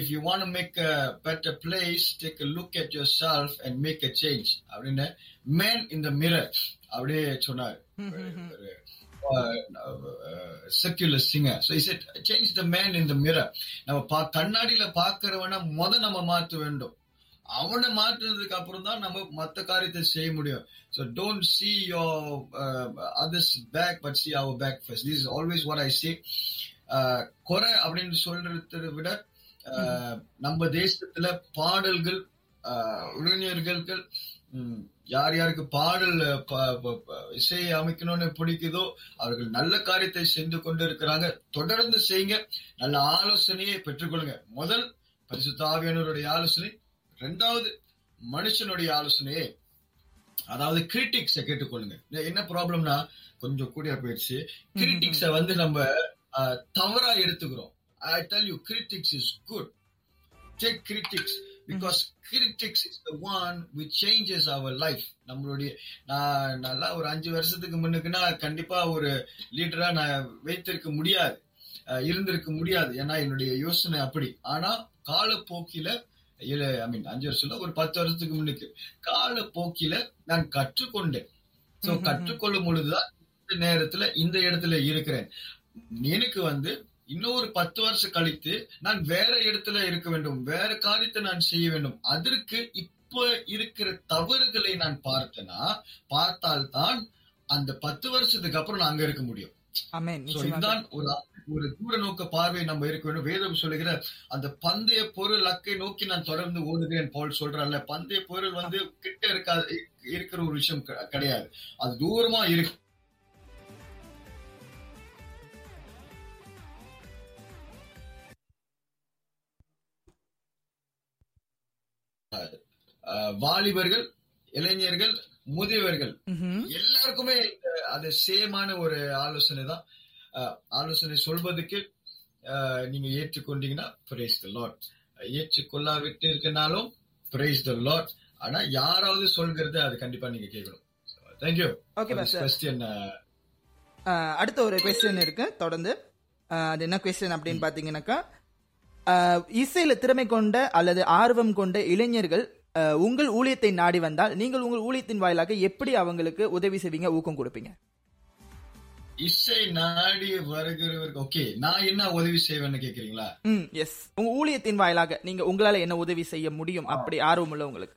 If you want make a better place take a look at yourself and make a change அப்படின்னு மேன் இன் த மிரர் அப்படியே சொன்னார். Secular singer so is it change the man in the mirror நம்ம பா கண்ணாடியில பாக்குறவன முத நம்ம மாற்ற வேண்டும். அவனை மாற்றுனதுக்கு அப்புறம் தான் நம்ம மத்த காரியத்தை செய்ய முடியும். So don't see your others back but see our back first this is always what I see குறை அப்படின்னு சொல்றதை விட நம்ம தேசத்துல பாடல்கள் இளைஞர்கள் யார் யாருக்கு பாடல் இசையை அமைக்கணும்னு பிடிக்குதோ அவர்கள் நல்ல காரியத்தை செய்து கொண்டு இருக்கிறாங்க தொடர்ந்து செய்யுங்க. நல்ல ஆலோசனையை பெற்றுக்கொள்ளுங்க. முதல் பரிசுத்த ஆவியானவருடைய ஆலோசனை. ரெண்டாவது மனுஷனுடைய ஆலோசனையே. அதாவது கிரிட்டிக்ஸ கேட்டுக்கொள்ளுங்க. என்ன ப்ராப்ளம்னா கொஞ்சம் கூடிய போயிடுச்சு. கிரிட்டிக்ஸ வந்து நம்ம தவறா எடுத்துக்கிறோம். I tell you critics is good take critics because critics is the one which changes our life நம்மளுடைய நான் நல்லா ஒரு அஞ்சு வருஷத்துக்கு முன்னுக்குன்னா கண்டிப்பா ஒரு லீடரா நான் வைத்திருக்க முடியாது. இருந்திருக்க முடியாது. ஏன்னா என்னுடைய யோசனை அப்படி. ஆனா காலப்போக்கில ஐ மீன் அஞ்சு வருஷம் இல்ல, ஒரு பத்து வருஷத்துக்கு முன்னுக்கு காலப்போக்கில நான் கற்றுக்கொண்டேன். சோ கற்றுக்கொள்ளும் பொழுதுதான் இந்த நேரத்துல இந்த இடத்துல இருக்கிறேன். எனக்கு வந்து இன்னொரு பத்து வருஷம் கழித்து நான் வேற இடத்துல இருக்க வேண்டும். வேற காரியத்தை நான் செய்ய வேண்டும். அதற்கு இப்ப இருக்கிற தவறுகளை நான் பார்த்தேன்னா பார்த்தால்தான் அந்த பத்து வருஷத்துக்கு அப்புறம் நான் அங்க இருக்க முடியும். இதுதான் ஒரு ஒரு தூர நோக்க பார்வை நம்ம இருக்க வேண்டும். வேதம் சொல்லுகிற அந்த பந்தய பொருள் லக்கை நோக்கி நான் தொடர்ந்து ஓடுகிறேன் போல் சொல்றல்ல பந்தய பொருள் வந்து கிட்ட இருக்காது இருக்கிற ஒரு விஷயம் கிடையாது. அது தூரமா இருக்கு. வாலிபர்கள் இளைஞர்கள் முதியவர்கள். எல்லாருக்குமே அது சேமான ஒரு ஆலோசனை தான். ஆலோசனை சொல்வதற்கு அஹ், நீங்க ஏற்றுக்கொண்டீங்கன்னா பிரைஸ் த லாட் ஏற்றுக்கொள்ளாவிட்டு இருக்கனாலும் பிரைஸ் த லாட் ஆனா யாராவது சொல்கிறது அது கண்டிப்பா நீங்க கேட்கணும். Thank you Pastor. கொஸ்டின் அடுத்த ஒரு கொஸ்டின் இருக்கு. தொடர்ந்து. அது என்ன கொஸ்டின் அப்படின்னு பாத்தீங்கன்னாக்கா இசையில திறமை கொண்ட அல்லது ஆர்வம் கொண்ட இளைஞர்கள் உங்கள் ஊழியத்தை நாடி வந்தால் நீங்கள் உங்கள் ஊழியத்தின் வாயிலாக எப்படி அவங்களுக்கு உதவி செய்வீங்க ஊக்கம் கொடுப்பீங்க? இசை நாடி வருகிறவருக்கு ஓகே நான் என்ன உதவி செய்வேன்னு கேக்குறீங்களா? ம் எஸ் உங்க ஊழியத்தின் வாயிலாக நீங்க உங்களால என்ன உதவி செய்ய முடியும்? அப்படி ஆர்வம் உள்ளவங்களுக்கு.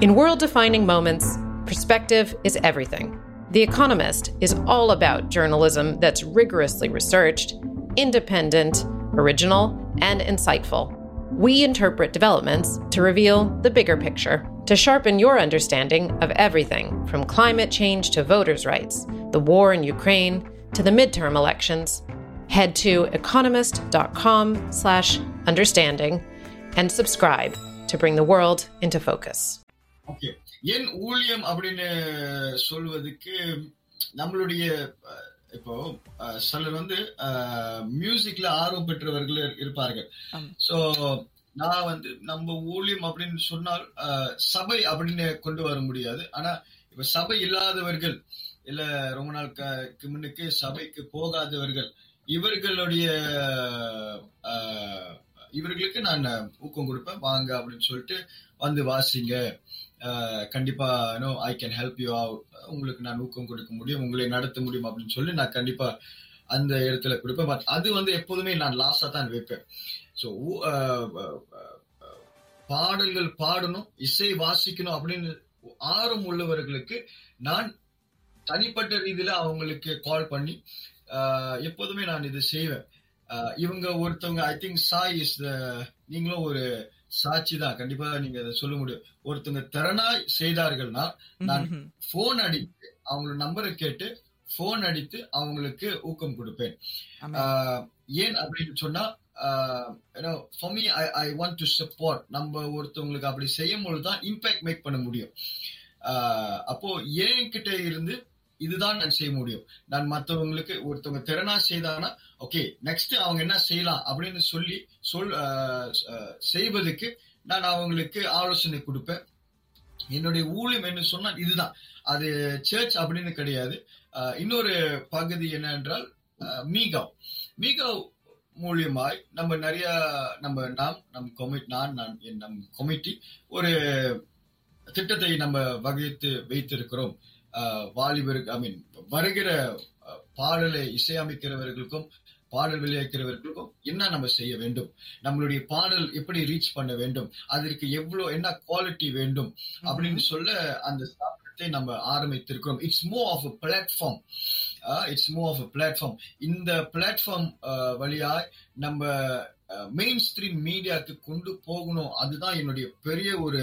In world defining moments, perspective is everything. The Economist is all about journalism that's rigorously researched, independent, original, and insightful. We interpret developments to reveal the bigger picture, to sharpen your understanding of everything from climate change to voters' rights, the war in Ukraine, to the midterm elections. Head to economist.com/understanding and subscribe to bring the world into focus. Okay என் ஊழியம் அப்படின்னு சொல்வதுக்கு நம்மளுடைய இப்போ சிலர் வந்து மியூசிக்ல ஆர்வம் பெற்றவர்கள் இரு- இருப்பார்கள். சோ நான் வந்து நம்ம ஊழியம் அப்படின்னு சொன்னால் சபை அப்படின்னு கொண்டு வர முடியாது. ஆனா இப்ப சபை இல்லாதவர்கள் இல்ல ரொம்ப நாள் முன்னுக்கு சபைக்கு போகாதவர்கள் இவர்களுடைய இவர்களுக்கு நான் ஊக்கம் கொடுப்பேன். வாங்க அப்படின்னு சொல்லிட்டு வந்து வாசிங்க. கண்டிப்பா no I can help you out உங்களுக்கு நான் ஊக்கம் கொடுக்க முடியும் உங்களை நடத்த முடியும் அப்படின்னு சொல்லி நான் கண்டிப்பா அந்த இடத்துல கொடுப்பேன். பட் அது வந்து எப்போதுமே நான் லாஸ்டா தான் வைப்பேன். ஸோ பாடல்கள் பாடணும் இசை வாசிக்கணும் அப்படின்னு ஆர்வம் உள்ளவர்களுக்கு நான் தனிப்பட்ட ரீதியில அவங்களுக்கு கால் பண்ணி எப்போதுமே நான் இது செய்வேன். இவங்க ஒருத்தவங்க ஐ திங்க் சாய் இஸ் நீங்களும் ஒரு சாட்சி தான். கண்டிப்பா நீங்க அதை சொல்ல முடியும். ஒருத்தவங்க திறனாய் செய்தார்கள்னா நான். போன் அடித்து அவங்களோட நம்பரை கேட்டு போன் அடித்து அவங்களுக்கு ஊக்கம் கொடுப்பேன். ஏன் அப்படின்னு சொன்னா for me I I want to support நம்ம ஒருத்தவங்களுக்கு அப்படி செய்யும் பொழுது தான் இம்பாக்ட் மேக் பண்ண முடியும். அப்போ என் கிட்ட இருந்து இதுதான் நான் செய்ய முடியும். நான் மற்றவங்களுக்கு ஒருத்தவங்க திறனா செய்தாங்கன்னா ஓகே நெக்ஸ்ட் அவங்க என்ன செய்யலாம் அப்படின்னு சொல்லி சொல் செய்வதற்கு நான் அவங்களுக்கு ஆலோசனை கொடுப்பேன். என்னுடைய ஊழியம் என்ன சொன்னா இதுதான். அது சர்ச் அப்படின்னு கிடையாது. ஆஹ், இன்னொரு பகுதி என்னவென்றால் மீகாவ் மீகாவ் மூலியமாய் நம்ம நிறைய நம்ம நாம் நம் கொமிட் நான் நான் என் நம் கொமிட்டி ஒரு திட்டத்தை நம்ம வகைத்து வைத்திருக்கிறோம். வாலிபருக்கு ஐ மீன் வருகிற பாடலை இசையமைக்கிறவர்களுக்கும் பாடல் விளைவிக்கிறவர்களுக்கும் என்ன நம்ம செய்ய வேண்டும்? நம்மளுடைய பாடல் எப்படி ரீச் பண்ண வேண்டும்? அதற்கு எவ்வளவு என்ன குவாலிட்டி வேண்டும்? அப்படின்னு சொல்ல அந்த ஸ்தாபனத்தை நம்ம ஆரம்பித்திருக்கிறோம். It's more of a platform it's more of a platform இந்த பிளாட்ஃபார்ம் வழியாய் நம்ம மெயின் ஸ்ட்ரீம் மீடியாக்கு கொண்டு போகணும். அதுதான் என்னுடைய பெரிய ஒரு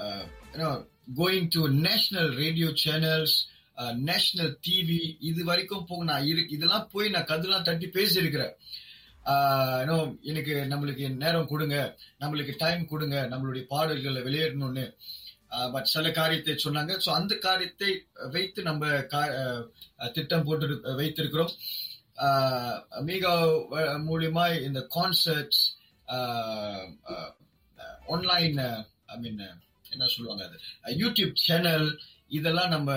அஹ், சவாலே going to national radio channels national TV இது வரைக்கும் போக நான் இரு இதெல்லாம் போய் நான் கதெல்லாம் தட்டி பேசியிருக்கிறேன். Uh, ஆஹ் எனக்கு நம்மளுக்கு நேரம் கொடுங்க நம்மளுக்கு டைம் கொடுங்க நம்மளுடைய பாடல்களை வெளியேறணும்னு. Uh, பட் சில காரியத்தை சொன்னாங்க. ஸோ அந்த காரியத்தை வைத்து நம்ம கா- uh, திட்டம் போட்டு வைத்திருக்கிறோம். மிக மூலியமா இந்த கான்சர்ட்ஸ் ஆன்லைன் ஐ மீன் என்ன சொல்லுவாங்க அது? யூடியூப் சேனல் இதெல்லாம் நம்ம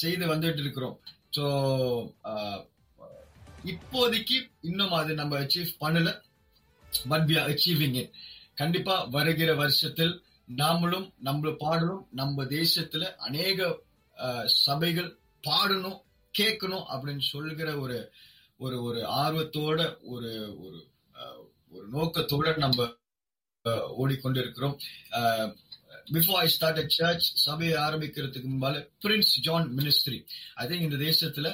செய்து வந்துட்டு இருக்கிறோம். ஸோ இப்போதைக்கு இன்னும் அது நம்ம அச்சீவ் பண்ணல. But we are achieving it கண்டிப்பா வருகிற வருஷத்தில் நாமளும் நம்ம பாடணும் நம்ம தேசத்துல அநேக சபைகள் பாடணும் கேட்கணும் அப்படின்னு சொல்கிற ஒரு ஒரு ஒரு ஆர்வத்தோட ஒரு ஒரு ஒரு நோக்கத்தோட நம்ம ஓடிக்கொண்டிருக்கிறோம். பிஃபோர் ஐ ஸ்டார்ட் சர்ச் சபையை ஆரம்பிக்கிறதுக்கு முன்பால Prince John ministry I think இந்த தேசத்துல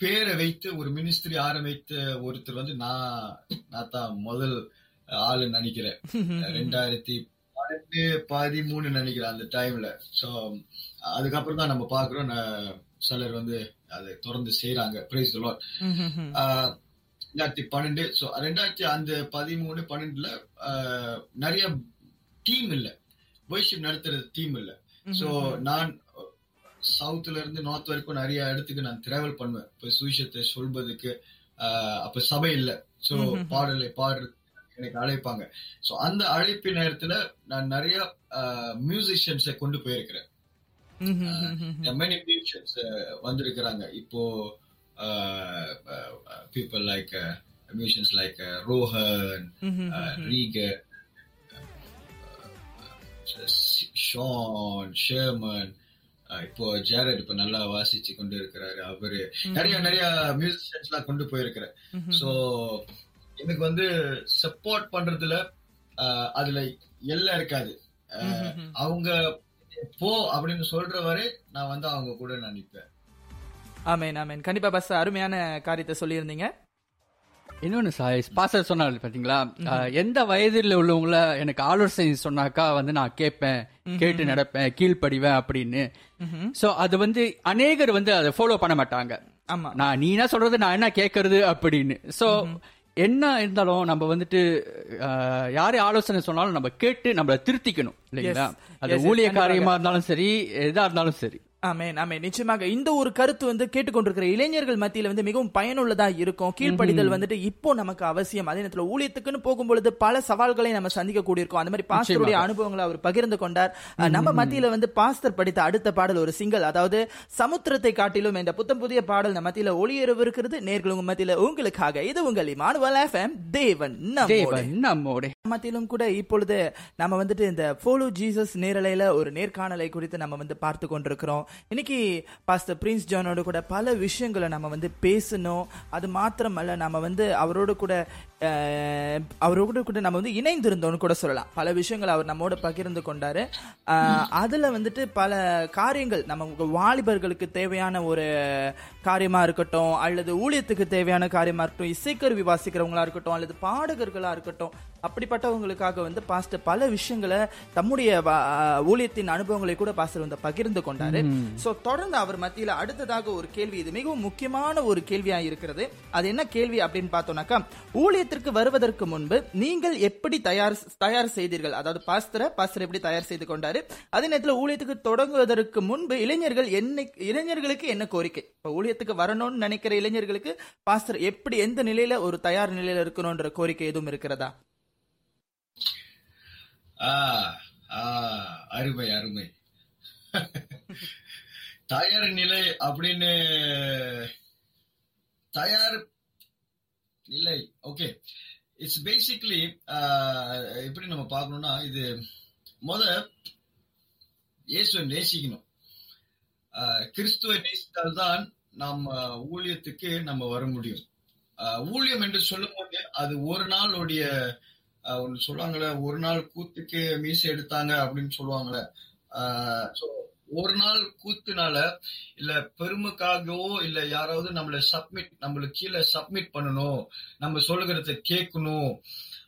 பேரை வைத்து ஒரு மினிஸ்ட்ரி ஆரம்பித்த ஒருத்தர் வந்து நான் நான் தான் முதல் ஆளு நினைக்கிறேன். ரெண்டாயிரத்தி பன்னெண்டு பதிமூணு நினைக்கிறேன் அந்த டைம்ல சோ அதுக்கப்புறம் தான் நம்ம பாக்குறோம் சிலர் வந்து அதை தொடர்ந்து செய்யறாங்க பிரைஸ் லாட் ரெண்டாயிரத்தி பன்னெண்டு ஸோ ரெண்டாயிரத்தி அந்த பதிமூணு பன்னெண்டுல நிறைய டீம் இல்ல. Worship நடத்துறது டீம் இல்ல. ஸோ நான் சவுத்ல இருந்து நார்த் வரைக்கும் நிறைய இடத்துக்கு நான் டிராவல் பண்ணுவேன். இப்போ சுவிசத்தை சொல்வதுக்கு அப்ப சபை இல்ல. ஸோ பாடலை பாடுறது எனக்கு அழைப்பாங்க. ஸோ அந்த அழைப்பு நேரத்துல நான் நிறைய மியூசிஷியன்ஸை கொண்டு போயிருக்கிறேன். மெனி மியூசிஷியன்ஸ் வந்திருக்கிறாங்க. இப்போ people like musicians like Rohan Rieger Shawn Sherman இப்போ ஜேரட் இப்ப நல்லா வாசிச்சு கொண்டு இருக்கிறாரு அவரு நிறைய நிறைய மியூசிஷியன்ஸ் எல்லாம் கொண்டு போயிருக்கிறேன் சோ எனக்கு வந்து சப்போர்ட் பண்றதுல அதுல எல்லாம் இருக்காது. அவங்க போ அப்படின்னு சொல்ற வரை நான் வந்து அவங்க கூட நான் நிப்பேன். ஆமேன் ஆமேன். கண்டிப்பா பஸ் அருமையான காரியத்தை சொல்லியிருந்தீங்க. இன்னொன்னு சாய் பாசர் சொன்னாரு பாத்தீங்களா? எந்த வயதில் உள்ளவங்கள எனக்கு ஆலோசனை சொன்னாக்கா வந்து நான் கேட்பேன் கேட்டு நடப்பேன் கீழ்ப்படிவேன் அப்படின்னு. சோ அது வந்து அநேகர் வந்து அதை ஃபாலோ பண்ண மாட்டாங்க. ஆமா. நான் நீ என்ன சொல்றது நான் என்ன கேட்கறது அப்படின்னு. சோ என்ன இருந்தாலும் நம்ம வந்துட்டு யாரு ஆலோசனை சொன்னாலும் நம்ம கேட்டு நம்மள திருத்திக்கணும் இல்லைங்களா. அது ஊழிய. காரியமா இருந்தாலும் சரி எதா இருந்தாலும் சரி. ஆமேன் ஆமேன். நிச்சயமாக இந்த ஒரு கருத்து வந்து கேட்டுக்கொண்டிருக்கிற இளைஞர்கள் மத்தியில வந்து மிகவும் பயனுள்ளதா இருக்கும். கீழ்ப்படிதல் வந்துட்டு இப்போ நமக்கு அவசியம். அதே நேரத்துல ஊழியத்துக்குன்னு போகும்பொழுது பல சவால்களை நம்ம சந்திக்க கூடியிருக்கோம் அந்த மாதிரி பாஸ்டருடைய அனுபவங்களை அவர் பகிர்ந்து கொண்டார். நம்ம மத்தியில வந்து பாஸ்டர் படித்த அடுத்த பாடல் ஒரு சிங்கல் அதாவது சமுத்திரத்தை காட்டிலும் இந்த புத்தம் புதிய பாடல் நம்ம மத்தியில ஒளியரவிருக்கிறது நேர்கள் உங்க மத்தியில உங்களுக்காக. இது உங்கள் இமானுவல் எஃப்எம் தேவன் நம்மோடு. மத்தியிலும் கூட இப்பொழுது நம்ம வந்துட்டு இந்த ஃபாலோ ஜீசஸ் நேரலையில ஒரு நேர்காணலை குறித்து நம்ம வந்து பார்த்து கொண்டிருக்கிறோம். இன்னைக்கு பாஸ்டர் பிரின்ஸ் ஜானோட கூட பல விஷயங்களை நம்ம வந்து பேசணும். அது மாத்திரமல்ல நம்ம வந்து அவரோட கூட அவரோட கூட நம்ம வந்து இணைந்திருந்தோம்னு கூட சொல்லலாம். பல விஷயங்கள் அவர் நம்மோட பகிர்ந்து கொண்டாரு. அதுல வந்துட்டு பல காரியங்கள் நம்ம வாலிபர்களுக்கு தேவையான ஒரு காரியமா இருக்கட்டும் அல்லது ஊழியத்துக்கு தேவையான காரியமா இருக்கட்டும் இசைக்கருவி வாசிக்கிறவங்களா இருக்கட்டும் அல்லது பாடகர்களா இருக்கட்டும் அப்படிப்பட்டவங்களுக்காக வந்து பாஸ்டர் பல விஷயங்களை தம்முடைய ஊழியத்தின் அனுபவங்களை கூட பாஸ்டர் வந்து பகிர்ந்து கொண்டாரு. சோ தொடர்ந்து அவர் மத்தியில அடுத்ததாக ஒரு கேள்வி இது மிகவும் முக்கியமான ஒரு கேள்வியா இருக்கிறது. அது என்ன கேள்வி அப்படின்னு பார்த்தோம்னாக்கா ஊழியத்திற்கு வருவதற்கு முன்பு நீங்கள் எப்படி தயார் தயார் செய்தீர்கள்? அதாவது பாஸ்தர பாஸ்தர் எப்படி தயார் செய்து கொண்டாரு? அதே நேரத்தில் ஊழியத்துக்கு தொடங்குவதற்கு முன்பு இளைஞர்கள் என்ன இளைஞர்களுக்கு என்ன கோரிக்கை? இப்ப ஊழியத்துக்கு வரணும்னு நினைக்கிற இளைஞர்களுக்கு பாஸ்தர் எப்படி எந்த நிலையில ஒரு தயார் நிலையில இருக்கணும்ன்ற கோரிக்கை எதுவும் இருக்கிறதா? அருமை அருமை. தயார் நிலை அப்படின்னு தயார் இல்லை. ஓகே இட்ஸ் பேசிக்லி எப்படி நம்ம பார்க்கணும்னா இது முத இயேசுவை நேசிக்கணும். ஆஹ், கிறிஸ்துவை நேசித்தால்தான் நம்ம uh, ஊழியத்துக்கு நம்ம வர முடியும். ஆஹ், ஊழியம் என்று சொல்லும் போது அது ஒரு நாளுடைய ஆஹ், ஒண்ணு சொல்லுவாங்கல்ல ஒரு நாள் கூத்துக்கு மீசை எடுத்தாங்க அப்படின்னு சொல்லுவாங்கல்ல. ஆஹ், ஒரு நாள் கூத்துனால இல்ல பெருமைக்காகவோ இல்ல யாராவது நம்மள சப்மிட் நம்மளுக்கு கீழே சப்மிட் பண்ணணும் நம்ம சொல்லுகிறத கேட்கணும்.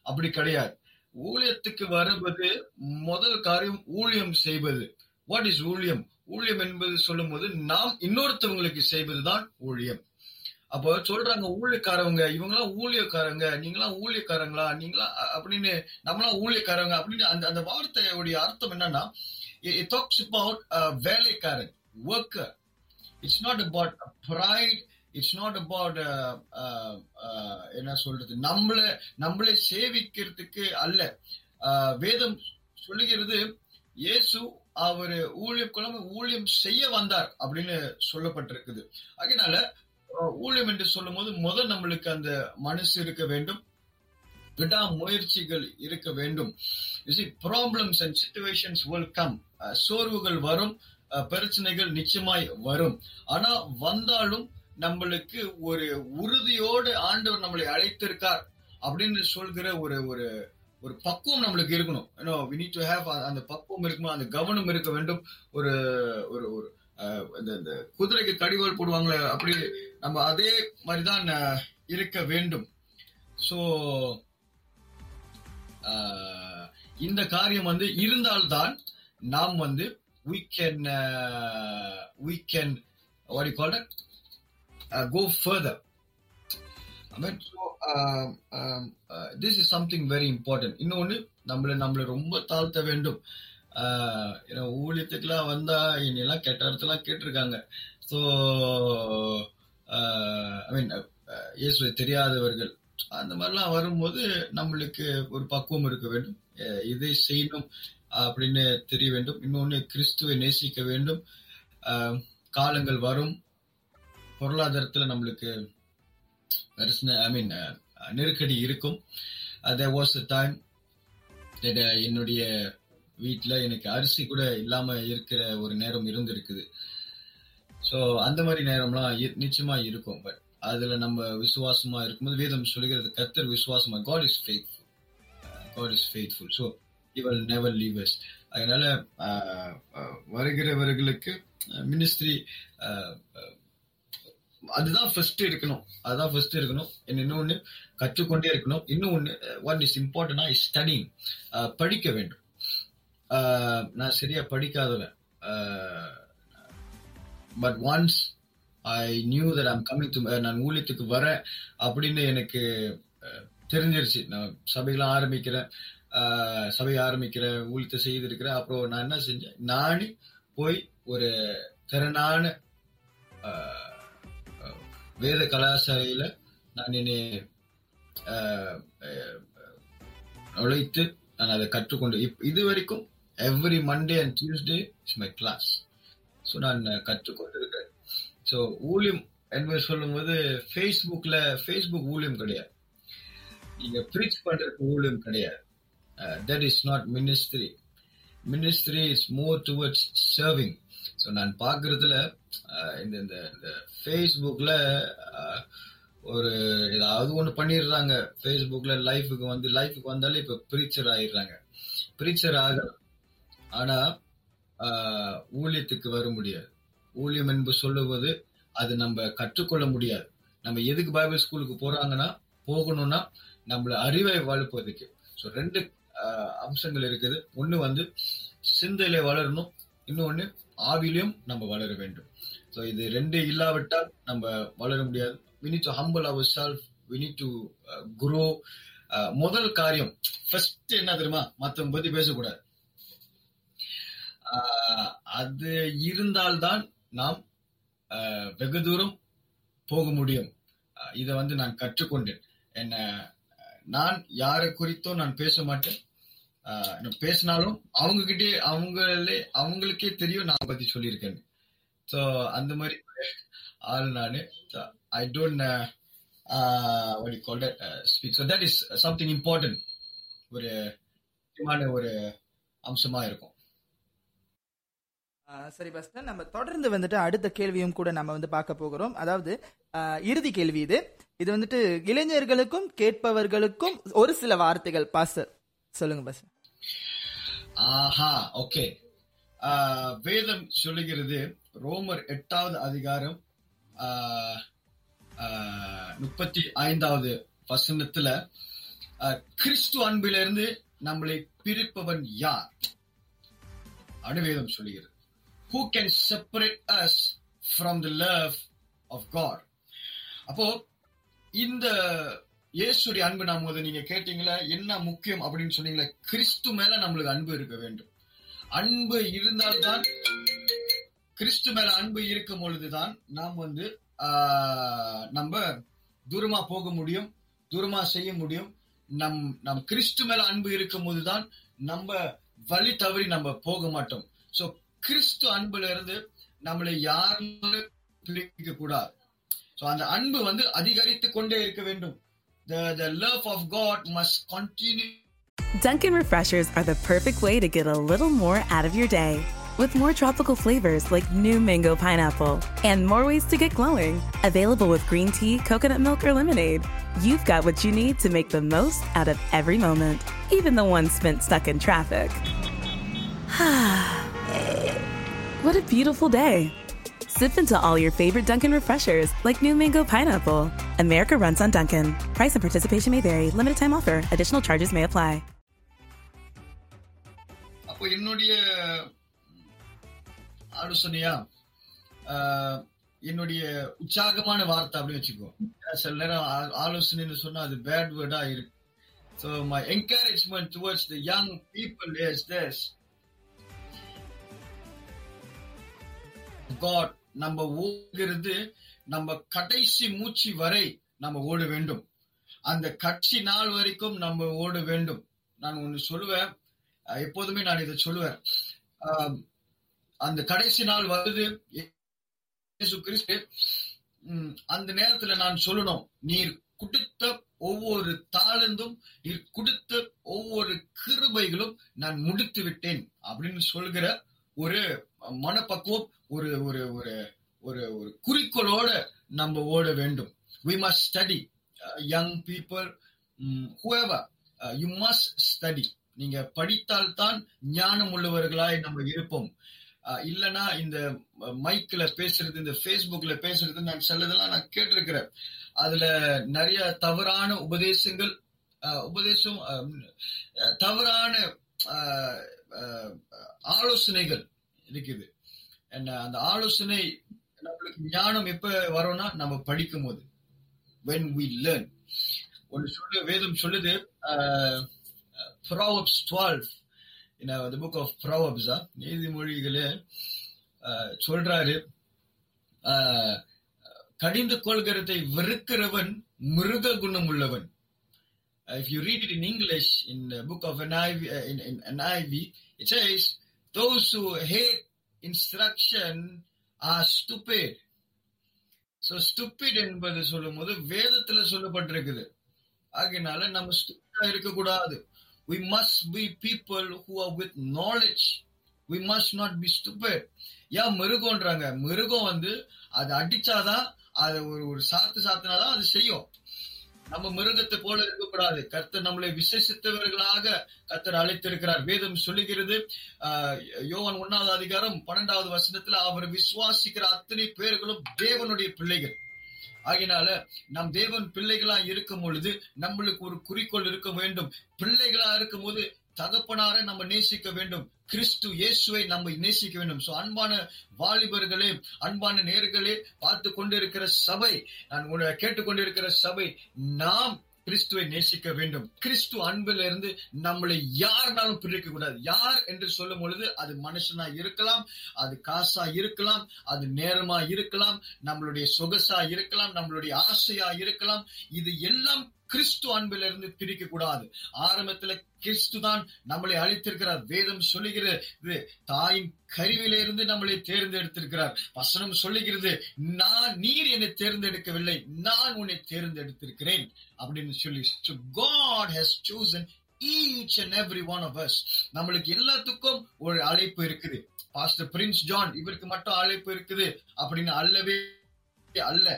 அப்படி கிடையாது. ஊழியத்துக்கு வருவது முதல் காரியம் ஊழியம் செய்வது. வாட் இஸ் ஊழியம்? ஊழியம் என்பது சொல்லும் போது நாம் இன்னொருத்தவங்களுக்கு செய்வதுதான் ஊழியம். அப்போ சொல்றாங்க ஊழியக்காரவங்க இவங்களாம் ஊழியக்காரங்க நீங்களாம் ஊழியக்காரங்களா நீங்களா அப்படின்னு நம்மளாம் ஊழியக்காரங்க அப்படின்னு அந்த அந்த வார்த்தையுடைய அர்த்தம் என்னன்னா இட் டாக்ஸ் அபவுட் வேலைக்காரன் worker it's not about pride. It's not about என்ன சொல்றது? நம்மள நம்மளை சேவிக்கிறதுக்கு அல்ல. வேதம் சொல்லுகிறது இயேசு அவர் ஊழியம் குழம்பு ஊழியம் செய்ய வந்தார் அப்படின்னு சொல்லப்பட்டிருக்குது. அதனால ஊழியம் என்று சொல்லும் போது முதல் நம்மளுக்கு அந்த மனசு இருக்க வேண்டும். விடாமுயற்சிகள் இருக்க வேண்டும். Problems and situations will come சோர்வுகள் வரும் பிரச்சனைகள் நிச்சயமாய் வரும். ஆனா வந்தாலும் நம்மளுக்கு ஒரு உறுதியோடு ஆண்டவர் நம்மளை அழைத்திருக்கார் அப்படின்னு சொல்கிற ஒரு ஒரு ஒரு பக்குவம் நம்மளுக்கு இருக்கணும். ஏன்னா வி நீட் டு ஹேவ் அந்த பக்குவம் இருக்கணும் அந்த கவனம் இருக்க வேண்டும். ஒரு ஒரு ஒரு இந்த குதிரைக்கு கடிவாள் போடுவாங்களே அப்படி நம்ம அதே மாதிரிதான் இருக்க வேண்டும். ஸோ இந்த காரியம் வந்து இருந்தால்தான் நாம் வந்து we can uh, we can what do you call it uh, go further. I mean, so, um, um, uh, this is something very important. இன்னொன்னு நம்மள நம்மள ரொம்ப தாழ்த்த வேண்டும். ஏன்னா ஊழியத்துக்குலாம் வந்தா என்னெல்லாம் கெட்ட இடத்துலாம் கேட்டிருக்காங்க. ஸோ ஐ மீன் இயேசுவை தெரியாதவர்கள் அந்த மாதிரிலாம் வரும்போது நம்மளுக்கு ஒரு பக்குவம் இருக்க வேண்டும். இதை செய்யணும் அப்படின்னு தெரிய வேண்டும். இன்னொன்னு கிறிஸ்துவை நேசிக்க வேண்டும். ஆஹ் காலங்கள் வரும். பொருளாதாரத்துல நம்மளுக்கு ஐ மீன் நெருக்கடி இருக்கும். தேர் வாஸ் அ டைம் என்னுடைய வீட்டில் எனக்கு அரிசி கூட இல்லாம இருக்கிற ஒரு நேரம் இருந்திருக்குது. ஸோ அந்த மாதிரி நேரம்லாம் நிச்சயமாக நிச்சயமா இருக்கும். பட் அதுல நம்ம விசுவாசமா இருக்கும்போது வேதம் சொல்கிறது கத்தர் விசுவாசமா God is faithful God is faithful so he'll never leave us அதனால uh, uh, வருகிறவர்களுக்கு uh, மினிஸ்ட்ரி அதுதான் ஃபர்ஸ்ட் இருக்கணும். அதுதான் ஃபர்ஸ்ட் இருக்கணும். இன்னொன்னு கற்றுக்கொண்டே இருக்கணும். இன்னொன்னு ஒன் இஸ் இம்பார்ட்டன்டா இஸ் ஸ்டடிங் படிக்க வேண்டும். நான் சரியா படிக்காதவன். But once I knew that I'm coming to நான் ஊழியத்துக்கு வரேன் அப்படின்னு எனக்கு uh, தெரிஞ்சிருச்சு. நான் சபைகளாம் ஆரம்பிக்கிறேன். சபை சபையை ஆரம்பிக்கிறேன் ஊழியத்தை செய்திருக்கிறேன். அப்புறம் நான் என்ன செஞ்சேன்? நானே போய் ஒரு திறனான வேத கலாசாலையில நான் என்னை நுழைத்து உழைத்து நான் அதை கற்றுக்கொண்டு இப்- இது வரைக்கும் every Monday and Tuesday is my class so நான் கற்றுக்கொண்டிருக்கிறேன். ஸோ ஊழியம் என்பது சொல்லும்போது ஃபேஸ்புக்ல ஃபேஸ்புக் ஊழியம் கிடையாது. நீங்க ப்ரீச் பண்றதுக்கு ஊழியம் கிடையாது. That is not ministry ministry is more towards serving so நான் பார்க்கறதுல uh, இந்த இந்த இந்த uh, ஒரு ஏதாவது ஒன்று பண்ணிடுறாங்க. ஃபேஸ்புக்கில் லைஃபுக்கு வந்து லைஃபுக்கு வந்தாலே இப்போ ப்ரீச்சர் ஆயிடுறாங்க. ப்ரீச்சர் ஆகலாம் ஆனால் uh, ஊழியத்துக்கு வர முடியாது. ஊழியம் என்பது சொல்லுவது அது நம்ம கற்றுக்கொள்ள முடியாது. நம்ம எதுக்கு பைபிள் ஸ்கூலுக்கு போறாங்கன்னா போகணும்னா நம்மள அறிவை வளர்ப்பதுக்கு ஸோ ரெண்டு அம்சங்கள் இருக்குது. ஒண்ணு வந்து சிந்தையில வளரணும். இன்னொன்னு ஆவிலையும் நம்ம வளர வேண்டும். ஸோ இது ரெண்டு இல்லாவிட்டால் நம்ம வளர முடியாது. We need to humble our self we need to grow முதல் காரியம் ஃபர்ஸ்ட் என்ன தெரியுமா? மற்றவங்க பத்தி பேசக்கூடாது. ஆஹ் அது இருந்தால்தான் நாம் ஆஹ் வெகு தூரம் போக முடியும். இதை வந்து நான் கற்றுக்கொண்டேன். என்ன நான் யாரை குறித்தும் நான் பேச மாட்டேன். ஆஹ் நான் பேசினாலும் அவங்க கிட்டே அவங்களே அவங்களுக்கே தெரியும் நான் பத்தி சொல்லியிருக்கேன். ஸோ அந்த மாதிரி ஆள் நானு. I don't speak so that is something important ஒரு முக்கியமான ஒரு அம்சமா இருக்கும். சரி பஸ்டன் நம்ம தொடர்ந்து வந்துட்டு அடுத்த கேள்வியும் கூட நம்ம வந்து பார்க்க போகிறோம். அதாவது இறுதி கேள்வி இது. இது வந்துட்டு இளைஞர்களுக்கும் கேட்பவர்களுக்கும் ஒரு சில வார்த்தைகள் பாஸ்டர். சொல்லுங்க பஸ் ஆஹா ஓகே வேதம் சொல்லுகிறது ரோமர் எட்டாவது அதிகாரம் ஆஹ், ஆஹ், முப்பத்தி ஐந்தாவது வசனத்துல கிறிஸ்துவ கிறிஸ்து அன்பிலிருந்து நம்மளை பிரிப்பவன் யார்? அனுவேதம் சொல்லுகிறது. Who can separate us from the love of God? அப்போ இந்த இயேசுடைய அன்பு நாம் போது நீங்க கேட்டீங்களா என்ன முக்கியம் அப்படின்னு சொன்னீங்களா கிறிஸ்து மேல நம்மளுக்கு அன்பு இருக்க வேண்டும். அன்பு இருந்தால்தான் கிறிஸ்து மேல அன்பு இருக்கும் பொழுதுதான் நாம் வந்து ஆஹ், நம்ம தூரமா போக முடியும் தூரமா செய்ய முடியும். நம் நம் கிறிஸ்து மேல அன்பு இருக்கும் போதுதான் நம்ம வழி தவறி நம்ம போக மாட்டோம். சோ கிறிஸ்து அன்புல இருந்து நம்மளை யாரும் பிரிக்க கூடாது சோ அந்த அன்பு வந்து அதிகரித்து கொண்டே இருக்க வேண்டும் the the love of god must continue Dunkin' Refreshers are the perfect way to get a little more out of your day. With more tropical flavors like new mango pineapple and more ways to get glowing, available with green tea, coconut milk, or lemonade, you've got what you need to make the most out of every moment, even the ones spent stuck in traffic. what a beautiful day! Sip into all your favorite Dunkin' Refreshers like new mango pineapple. America runs on Dunkin'. Price and participation may vary. Limited time offer. Additional charges may apply. அப்போ என்னுடைய ஆலோசனையா ஆஹ், என்னுடைய உற்சாகமான வார்த்தை அப்படின்னு வச்சுக்கோ ஏன்னா சில நேரம் ஆ- ஆலோசனைன்னு சொன்னா அது பேட் வேர்டா இருக்கு so my encouragement towards the young people is this God நம்ம ஓடுகிறது நம்ம கடைசி மூச்சு வரை நம்ம ஓட வேண்டும். அந்த கட்சி நாள் வரைக்கும் நம்ம ஓட வேண்டும். நான் ஒன்னு சொல்லுவேன். எப்போதுமே நான் இதை சொல்லுவேன். அந்த கடைசி நாள் வருது. கிறிஸ்து அந்த நேரத்துல நான் சொல்லணும். நீர் கொடுத்த ஒவ்வொரு தாளந்தும் நீர் கொடுத்த ஒவ்வொரு கிருபைகளும் நான் முடித்து விட்டேன் அப்படின்னு சொல்கிற ஒரு மனப்பக்குவம் ஒரு ஒரு ஒரு ஒரு ஒரு குறிக்கோளோட நம்ம ஓட வேண்டும். We must study young people people um, must study நீங்க படித்தால் தான் ஞானம் உள்ளவர்களாய் நம்ம இருப்போம். Uh, இல்லனா இந்த uh, மைக்ல பேசுறது இந்த பேஸ்புக்ல பேசுறது நான் சிலதெல்லாம் நான் கேட்டிருக்கிறேன். அதுல நிறைய தவறான உபதேசங்கள் uh, உபதேசம் um, தவறான ஆலோசனைகள் இருக்குது. அந்த ஆலோசனை நம்மளுக்கு ஞானம் எப்ப வரும்னா நம்ம படிக்கும் போது வென் வி லேர்ன் ஒரு சொல்லு வேதம் சொல்லுது ப்ராவப்ஸ் டுவெல் இந்த புக் ஆஃப் ப்ராவப்ஸா நீதிமொழிகளே சொல்றாரு கடிந்து கொள்கிறதை வெறுக்கிறவன் மிருக குணம் உள்ளவன் if you read it in English in book of NIV in it's it those who hate instruction are stupid so stupid என்பது சொல்லும் போது வேதத்துல சொல்லப்பட்டிருக்குது ஆகினால நம்ம ஸ்டூபிடா இருக்கக்கூடாது we must be people who are with knowledge we must not be stupid ஏன் மிருகம்ன்றாங்க மிருகம் வந்து அது அடிச்சாதான் அதை ஒரு ஒரு சாத்து சாத்தினாதான் அது செய்யும் நம்ம மிருகத்தை போல இருக்கக்கூடாது. கர்த்தர் நம்மளை விசேஷித்தவர்களாக கர்த்தர் அழைத்திருக்கிறார். வேதம் சொல்லுகிறது யோவன் ஒன்னாவது அதிகாரம் பன்னெண்டாவது வசனத்துல அவர் விசுவாசிக்கிற அத்தனை பேர்களும் தேவனுடைய பிள்ளைகள். ஆகினால நம் தேவன் பிள்ளைகளா இருக்கும் பொழுது நம்மளுக்கு ஒரு குறிக்கோள் இருக்க வேண்டும். பிள்ளைகளா இருக்கும் போது தகப்பனாரை நம்ம நேசிக்க வேண்டும். கிறிஸ்து இயேசுவை நம்ம நேசிக்க வேண்டும். சோ அன்பான வாலிபர்களே அன்பான நேர்களே பார்த்து கொண்டிருக்கிற சபை நான் உங்களை கேட்டுக்கொண்டிருக்கிற சபை நாம் கிறிஸ்துவை நேசிக்க வேண்டும். கிறிஸ்து அன்பில் இருந்து நம்மளை யாருனாலும் பிரிக்க கூடாது. யார் என்று சொல்லும் பொழுது அது மனுஷனா இருக்கலாம் அது காசா இருக்கலாம் அது நேரமா இருக்கலாம் நம்மளுடைய சொகசா இருக்கலாம் நம்மளுடைய ஆசையா இருக்கலாம். இது எல்லாம் கிறிஸ்து அன்பிலிருந்து பிரிக்க கூடாது ஆரம்பத்துல கிறிஸ்து தான் நம்மளை அழைத்திருக்கிறார். வேதம் சொல்லுகிறது தாயின் கருவிலிருந்து நம்மளை தேர்ந்தெடுத்திருக்கிறார். வசனம் சொல்லுகிறது நான் நீர் என்னை தேர்ந்தெடுக்கவில்லை நான் உன்னை தேர்ந்தெடுத்திருக்கிறேன் அப்படின்னு சொல்லி God has chosen each and every one of us நம்மளுக்கு எல்லாத்துக்கும் ஒரு அழைப்பு இருக்குது. பாஸ்டர் பிரின்ஸ் ஜான் இவருக்கு மட்டும் அழைப்பு இருக்குது அப்படின்னு அல்லவே அல்ல.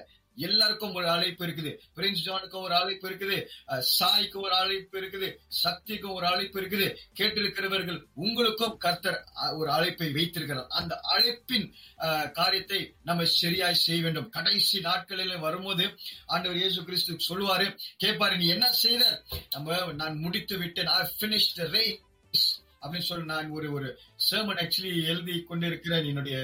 எல்லாருக்கும் ஒரு அழைப்பு இருக்குது. பிரின்ஸ் ஜானுக்கும் ஒரு அழைப்பு இருக்குது. சாய்க்கும் சாய்க்கு ஒரு அழைப்பு இருக்குது. சக்திக்கும் ஒரு அழைப்பு இருக்குது. கேட்டிருக்கிறவர்கள் உங்களுக்கும் கர்த்தர் ஒரு அழைப்பை வைத்திருக்கிறார். அந்த அழைப்பின் காரியத்தை நம்ம சரியாய் செய்ய வேண்டும். கடைசி நாட்களில் வரும்போது ஆண்டவர் இயேசு கிறிஸ்து சொல்லுவாரு கேட்பாரு நீ என்ன செய்த? நம்ம நான் முடித்து விட்டேன். ஐ பினிஷ் த ரேஸ் அப்படின்னு சொல்லி நான் ஒரு ஒரு sermon ஆக்சுவலி எழுதி கொண்டிருக்கிறேன் என்னுடைய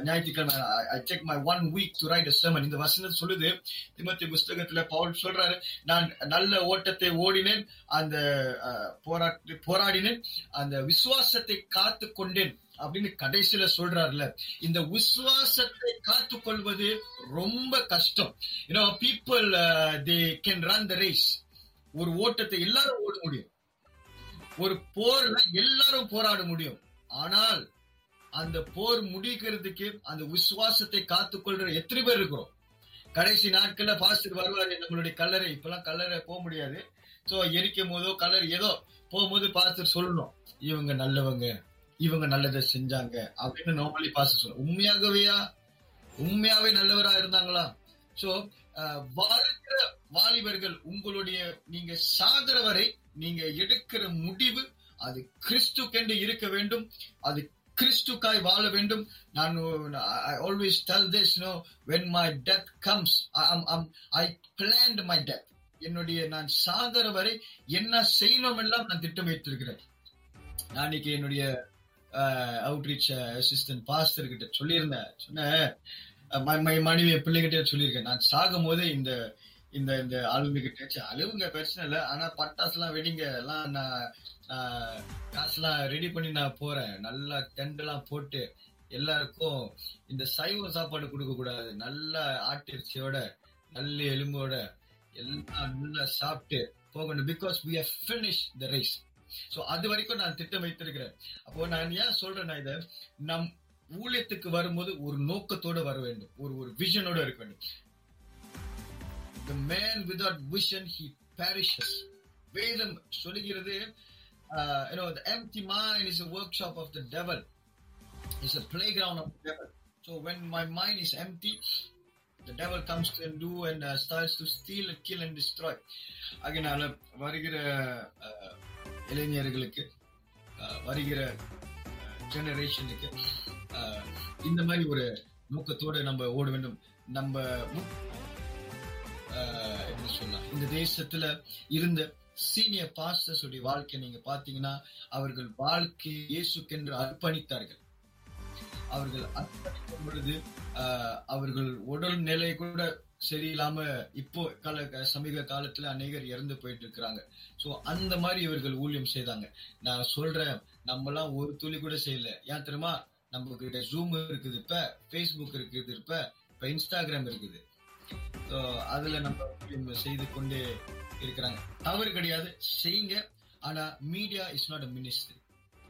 ஞாயிற்றுக்கிழமை I take my one week to write sermon இந்த வசனம் சொல்லுது திமத்தி புஸ்தகத்துல பவுல் சொல்றாரு நான் நல்ல ஓட்டத்தை ஓடினேன் அந்த அஹ், போராட்ட போராடினேன் அந்த விசுவாசத்தை காத்து கொண்டேன் அப்படின்னு கடைசியில சொல்றாருல. இந்த விசுவாசத்தை காத்து கொள்வது ரொம்ப கஷ்டம். You know people they can run the race ஒரு ஓட்டத்தை எல்லாரும் ஓட முடியும். ஒரு போர்ல எல்லாரும் போராட முடியும். ஆனால் அந்த போர் முடிக்கிறதுக்கு அந்த விசுவாசத்தை காத்துக்கொள்ற எத்தனை பேர் இருக்கிறோம்? கடைசி நாட்கள்ல பாஸ்டர் வருவாரு நம்மளுடைய கல்லறை. இப்பெல்லாம் கல்லறை போக முடியாது. சோ எரிக்கும் போதோ கல்லறை ஏதோ போகும்போது பாஸ்டர் சொல்லணும் இவங்க நல்லவங்க இவங்க நல்லதை செஞ்சாங்க அப்படின்னு நார்மலி பாஸ்டர் சொல்லணும் உண்மையாகவேயா? உண்மையாவே நல்லவரா இருந்தாங்களா? சோ வாழ்கிற வாலிபர்கள் உங்களுடைய நீங்க சாகிற வரை நீங்க எடுக்கிற முடிவு அது கிறிஸ்துக்கென்று இருக்க வேண்டும். அது கிறிஸ்துக்காய் வாழ வேண்டும். நான் always tell this no when my death comes I planned my death என்னுடைய நான் சாகர வரை என்ன செய்யணும் எல்லாம் நான் திட்டம் வைத்திருக்கிறேன். நான் இன்னைக்கு என்னுடைய அவுட்ரீச் அசிஸ்டன்ட் பாஸ்டர் கிட்ட சொல்லியிருந்தேன். சொன்னேன் மை மனைவி பிள்ளைகிட்ட சொல்லியிருக்கேன். நான் சாகும் போது இந்த இந்த இந்த ஆளுமை கிட்ட அழுவுங்க பிரச்சனை இல்லை. ஆனா பட்டாசு எல்லாம் வெடிங்க எல்லாம் நான் காசுலாம் ரெடி பண்ணி நான் போறேன். நல்லா டென்ட் போட்டு எல்லாருக்கும் இந்த சைவ சாப்பாடு கொடுக்க கூடாது. நல்ல ஆட்டிறைச்சியோட நல்ல எலும்போட எல்லாம் நல்லா சாப்பிட்டு போகணும். Because we have finish the race so அது வரைக்கும் நான் திட்டம் வைத்திருக்கிறேன் அப்போ நான் ஏன் சொல்றேன்னா இதை? நம் ஊழியத்துக்கு வரும்போது ஒரு நோக்கத்தோட வர வேண்டும். ஒரு ஒரு விஷனோட இருக்க வேண்டும். The man without vision he perishes வேதம் சொல்லுகிறது uh, you know the empty mind is a workshop of the devil it's a playground of the devil so when my mind is empty the devil comes to and do and uh, starts to steal kill and destroy அதனால வருகிற இளைஞர்களுக்கு வருகிற ஜெனரேஷனுக்கு இந்த மாதிரி ஒரு நோக்கத்தோடு நம்ம ஓட வேண்டும் நம்ம எப்படி சொல்லலாம் இந்த தேசத்துல இருந்த சீனியர் பாஸ்டர்ஸுடைய வாழ்க்கை நீங்க பாத்தீங்கன்னா அவர்கள் வாழ்க்கை இயேசுக்கென்று அர்ப்பணித்தார்கள். அவர்கள் அர்ப்பணிக்கும் பொழுது ஆஹ் அவர்கள் உடல் நிலை கூட சரியில்லாம இப்போ கால சமீப காலத்துல அநேகர் இறந்து போயிட்டு இருக்கிறாங்க சோ அந்த மாதிரி இவர்கள் ஊழியம் செய்தாங்க. நான் சொல்றேன் நம்ம எல்லாம் ஒரு துளி கூட செய்யல. ஏன் தெரியுமா? நம்ம கிட்ட ஜூம் இருக்குது இப்ப ஃபேஸ்புக் இருக்குது இப்ப இப்ப இன்ஸ்டாகிராம் இருக்குது. அதுல நம்ம செய்து கொண்டே இருக்கிறாங்க. தவறு கிடையாது. செய்யுங்க. ஆனா media is not a ministry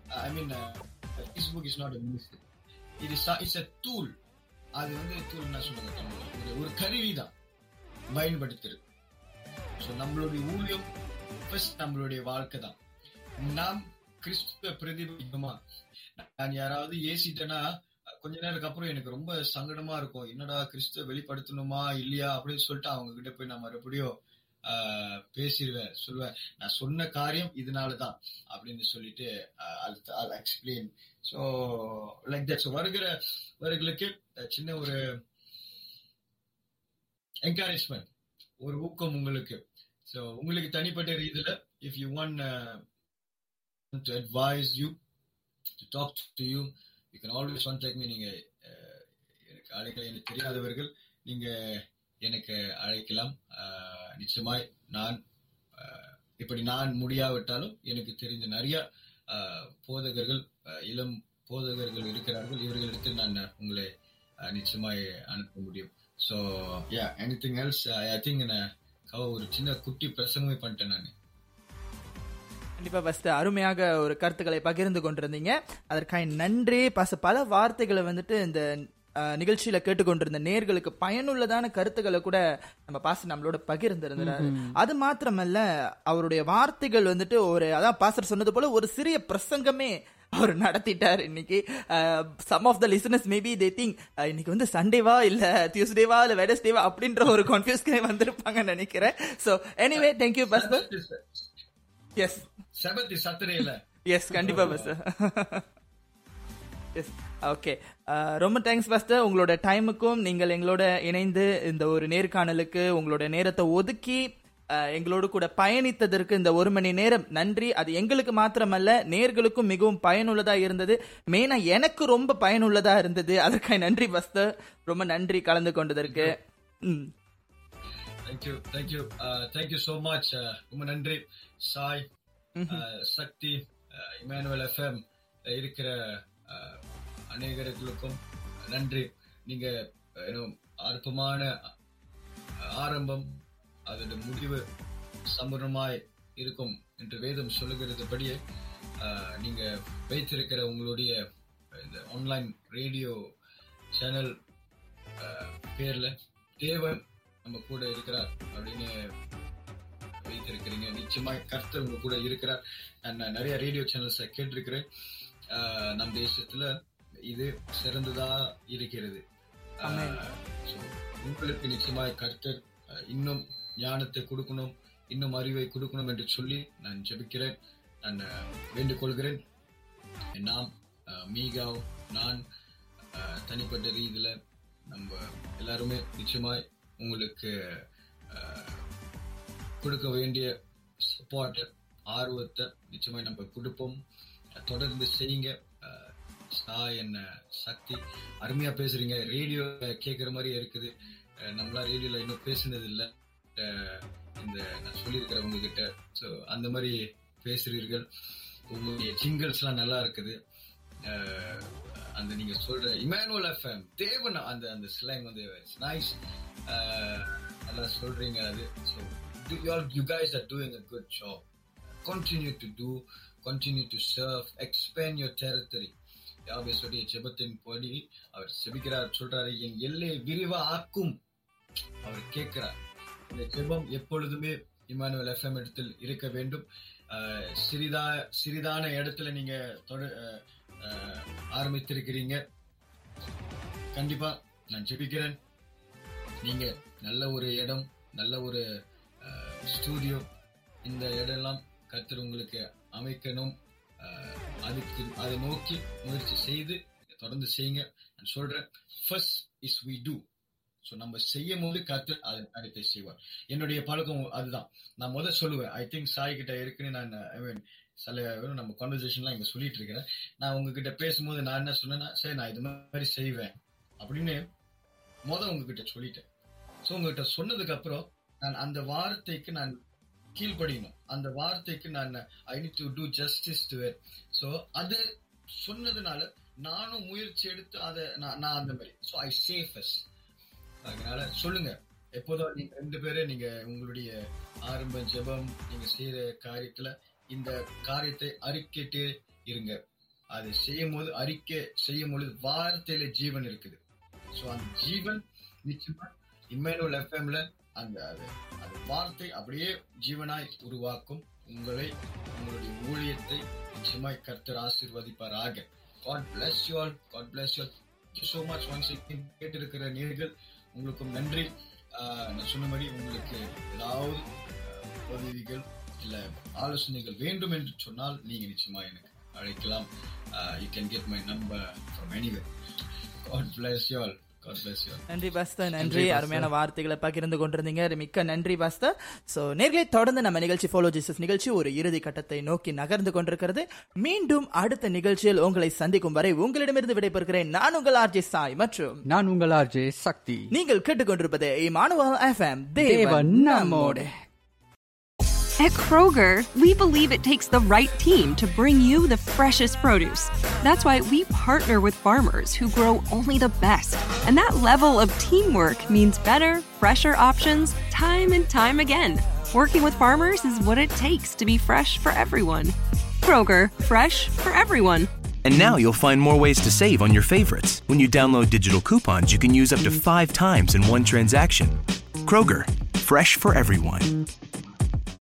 I mean Facebook is not a ministry இது இட்ஸ் அ டூல் அது வந்து டூல் என்ன சொல்லுங்க ஒரு- கருவி தான். பயன்படுத்துறது. ஸோ நம்மளுடைய ஊழியம் ஃபர்ஸ்ட் நம்மளுடைய வாழ்க்கை தான். நாம் கிறிஸ்துவ பிரதிபலிக்குமா நான் யாராவது ஏசிட்டேன்னா கொஞ்ச நேரத்துக்கு அப்புறம் எனக்கு ரொம்ப சங்கடமா இருக்கும். என்னடா கிறிஸ்துவ வெளிப்படுத்தணுமா? இல்லையா? அப்படின்னு சொல்லிட்டு அவங்க கிட்ட போய் நான் மறுபடியும் பேசிடுவேன் சொல்லுவேன் நான் சொன்ன காரியம் இதனாலதான் அப்படின்னு சொல்லிட்டு எக்ஸ்பிளைன் ஸோ லைக் தட் வருகிற வருகளுக்கு சின்ன ஒரு என்கரேஜ்மெண்ட் ஒரு ஊக்கம் உங்களுக்கு. ஸோ உங்களுக்கு தனிப்பட்ட ரீதியில if you want to advise you to talk to you you can always contact me நீங்க எனக்கு அழைக்கல எனக்கு தெரியாதவர்கள் நீங்க எனக்கு அழைக்கலாம். நிச்சயமாய் நான் இப்படி நான் முடியாவிட்டாலும் எனக்கு தெரிந்த நிறைய போதகர்கள் இளம் போதகர்கள் இருக்கிறார்கள். இவர்களிடத்தில் நான் உங்களை நிச்சயமாய் அனுப்ப முடியும். So yeah anything else I think ஒரு சின்ன குட்டி பிரசங்கமே பண்ணிட்டேன் நான். கண்டிப்பா ஃபர்ஸ்ட் அருமையாக ஒரு கருத்துக்களை பகிர்ந்து கொண்டிருந்தீங்க. அதற்காக நன்றி. பச பல வார்த்தைகளை வந்துட்டு இந்த நிகழ்ச்சியில கேட்டுக்கொண்டிருந்த நேர்களுக்கு பயனுள்ளதான கருத்துக்களை கூட நம்ம பாஸ்டர் நம்மளோட பகிர்ந்திருந்தாரு. அது மாத்திரமல்ல அவருடைய வார்த்தைகள் வந்துட்டு ஒரு அதான் பாஸ்டர் சொன்னது போல ஒரு சிறிய பிரசங்கமே அவர் நடத்திட்டார் இன்னைக்கு. Some of the listeners maybe they think இன்னைக்கு வந்து சண்டேவா இல்ல டியூஸ்டேவா இல்ல வெனஸ்டேவா அப்படின்ற ஒரு கன்ஃபியூஸ்க்கே வந்திருப்பாங்கன்னு நினைக்கிறேன். So anyway thank you pastor yes சத்துரே இல்ல எஸ் கண்டிப்பா பஸ் எஸ் ஓகே ரொம்ப தேங்க்ஸ் பாஸ்டர் உங்களோட டைமுக்கும் நீங்கள் எங்களோட இணைந்து இந்த ஒரு நேர்காணலுக்கு உங்களோட நேரத்தை ஒதுக்கி அஹ், எங்களோடு கூட பயணித்ததற்கு இந்த ஒரு மணி நேரம் நன்றி. அது எங்களுக்கு மாத்திரமல்ல நேர்களுக்கும் மிகவும் பயனுள்ளதா இருந்தது. மெயினா எனக்கு ரொம்ப பயனுள்ளதா இருந்தது. அதற்காக நன்றி பஸ்தர் ரொம்ப நன்றி கலந்து கொண்டதற்கு. Thank you thank you thank you so much ரொம்ப நன்றி. Sai uh, Shakti Emmanuel FM இருக்கிற uh, அநேகர்களுக்கும் நன்றி. நீங்க அற்பமான ஆரம்பம் அதோட முடிவு சம்பூர்ணமாய் இருக்கும் என்று வேதம் சொல்லுகிறதுபடியே படியே நீங்க வைத்திருக்கிற உங்களுடைய இந்த ஆன்லைன் ரேடியோ சேனல் பேர்ல தேவன் நம்ம கூட இருக்கிறார் அப்படின்னு வைத்திருக்கிறீங்க. நிச்சயமா கர்த்தர் உங்க கூட இருக்கிறார். நான் நிறைய ரேடியோ சேனல்ஸை கேட்டிருக்கிறேன். நம் தேசத்துல இது சிறந்ததா இருக்கிறது. உங்களுக்கு நிச்சயமாய் கர்த்தர் இன்னும் ஞானத்தை கொடுக்கணும் இன்னும் அறிவை கொடுக்கணும் என்று சொல்லி நான் ஜெபிக்கிறேன். நான் ஆஹ் வேண்டிக் கொள்கிறேன் நாம் மீகாவ் நான் தனிப்பட்ட ரீதியில நம்ம எல்லாருமே நிச்சயமாய் உங்களுக்கு கொடுக்க வேண்டிய சப்போர்ட் ஆர்வத்தை நிச்சயமாய் நம்ம கொடுப்போம். தொடர்ந்து செய்யுங்க. சா என்ன சக்தி. அருமையா பேசுறீங்க. ரேடியோ கேட்குற மாதிரி இருக்குது. நம்மளா ரேடியோல இன்னும் பேசுனது இல்லை இந்த நான் சொல்லியிருக்கிறேன் உங்ககிட்ட ஸோ அந்த மாதிரி பேசுறீர்கள். உங்களுடைய ஜிங்கல்ஸ்லாம் நல்லா இருக்குது. அந்த நீங்க சொல்ற இமானுவல் எஃப்எம் தேவன் அந்த அந்த ஸ்லாங் வந்து நைஸ் நல்லா சொல்றீங்க அது. So you guys are doing a good job continue to do continue to serve expand your territory யாபேசுடைய ஜெபத்தின் படி அவர் செபிக்கிறார் சொல்றாரு என் எல்லை விரிவா ஆக்கும். அவர் கேட்கிறார் இந்த ஜெபம் எப்பொழுதுமே இமானுவல் எஃப்எம் இடத்தில் இருக்க வேண்டும். சிறிதா சிறிதான இடத்துல நீங்க தொட- ஆரம்பித்திருக்கிறீங்க. கண்டிப்பா நான் ஜெபிக்கிறேன். நீங்க நல்ல ஒரு இடம் நல்ல ஒரு ஸ்டூடியோ இந்த இடம்லாம் கர்த்தர் உங்களுக்கு அமைக்கணும். அதுக்கு அதை நோக்கி முயற்சி செய்து தொடர்ந்து செய்யுங்க. நான் சொல்றேன் first is we do so நம்ம செய்யும் போது கத்து அதை அடுத்து செய்வார். என்னுடைய பழக்கம் அதுதான். நான் முதல் சொல்லுவேன் ஐ திங்க் சாய் கிட்ட இருக்குன்னு நான் ஐ மீன் சில நம்ம கான்வர்சேஷன்லாம் இங்க சொல்லிட்டு இருக்கிறேன். நான் உங்ககிட்ட பேசும்போது நான் என்ன சொன்னேன்னா சரி நான் இது மாதிரி செய்வேன் அப்படின்னு முதல் உங்ககிட்ட சொல்லிட்டேன். ஸோ உங்ககிட்ட சொன்னதுக்கு அப்புறம் நான் அந்த வார்த்தைக்கு நான் கீழ்படியணும் அந்த வார்த்தைக்கு நான் I need to do justice to it so அது சொன்னதுனால நானும் முயற்சி எடுத்து அதை நான் நான் அந்த மாதிரி. ஸோ ஐ சேஃபஸ் அதனால சொல்லுங்க. எப்போதும் நீங்க ரெண்டு பேரும் நீங்க உங்களுடைய ஆரம்ப ஜெபம் நீங்க செய்யற காரியத்துல இந்த காரியத்தை அறிக்கிட்டே இருங்க. அது செய்யும் போது அறிக்கை செய்யும் பொழுது வார்த்தையில ஜீவன் இருக்குது. ஸோ அந்த ஜீவன் நிச்சயமா இம்மேனுவல் எஃப்எம்ல அந்த அது வார்த்தை அப்படியே ஜீவனாய் உருவாக்கும். உங்களை உங்களுடைய ஊழியத்தை நிச்சயமாய் கர்த்தர் ஆசிர்வதிப்பாராக. God bless you all God bless you all much you so கேட்டிருக்கிற நேர்கள் உங்களுக்கும் நன்றி. நான் சொன்ன மாதிரி உங்களுக்கு ஏதாவது உதவிகள் இல்ல ஆலோசனைகள் வேண்டும் என்று சொன்னால் நீங்க நிச்சயமா எனக்கு அழைக்கலாம். You can get my number from anyway God bless you all நன்றி பாஸ்தர் நன்றி அருமையான வார்த்தைகளை பகிர்ந்து கொண்டிருந்தீங்க. மிக்க நன்றி பாஸ்தர் சோ நேர்களை தொடர்ந்து நம்ம நிகழ்ச்சி ஃபாலோ ஜீசஸ் நிகழ்ச்சி ஒரு இறுதி கட்டத்தை நோக்கி நகர்ந்து கொண்டிருக்கிறது. மீண்டும் அடுத்த நிகழ்ச்சியில் உங்களை சந்திக்கும் வரை உங்களிடமிருந்து விடைபெறுகிறேன். நான் உங்கள் ஆர்ஜே சாய் மற்றும் நான் உங்கள் ஆர்ஜே சக்தி நீங்கள் கேட்டுக்கொண்டிருப்பது இமானுவல் எஃப்எம் தேவன் நம்மோடு. At Kroger, we believe it takes the right team to bring you the freshest produce. That's why we partner with farmers who grow only the best. And that level of teamwork means better, fresher options time and time again. Working with farmers is what it takes to be fresh for everyone. Kroger, fresh for everyone. And now you'll find more ways to save on your favorites. When you download digital coupons, you can use up to five times in one transaction. Kroger, fresh for everyone.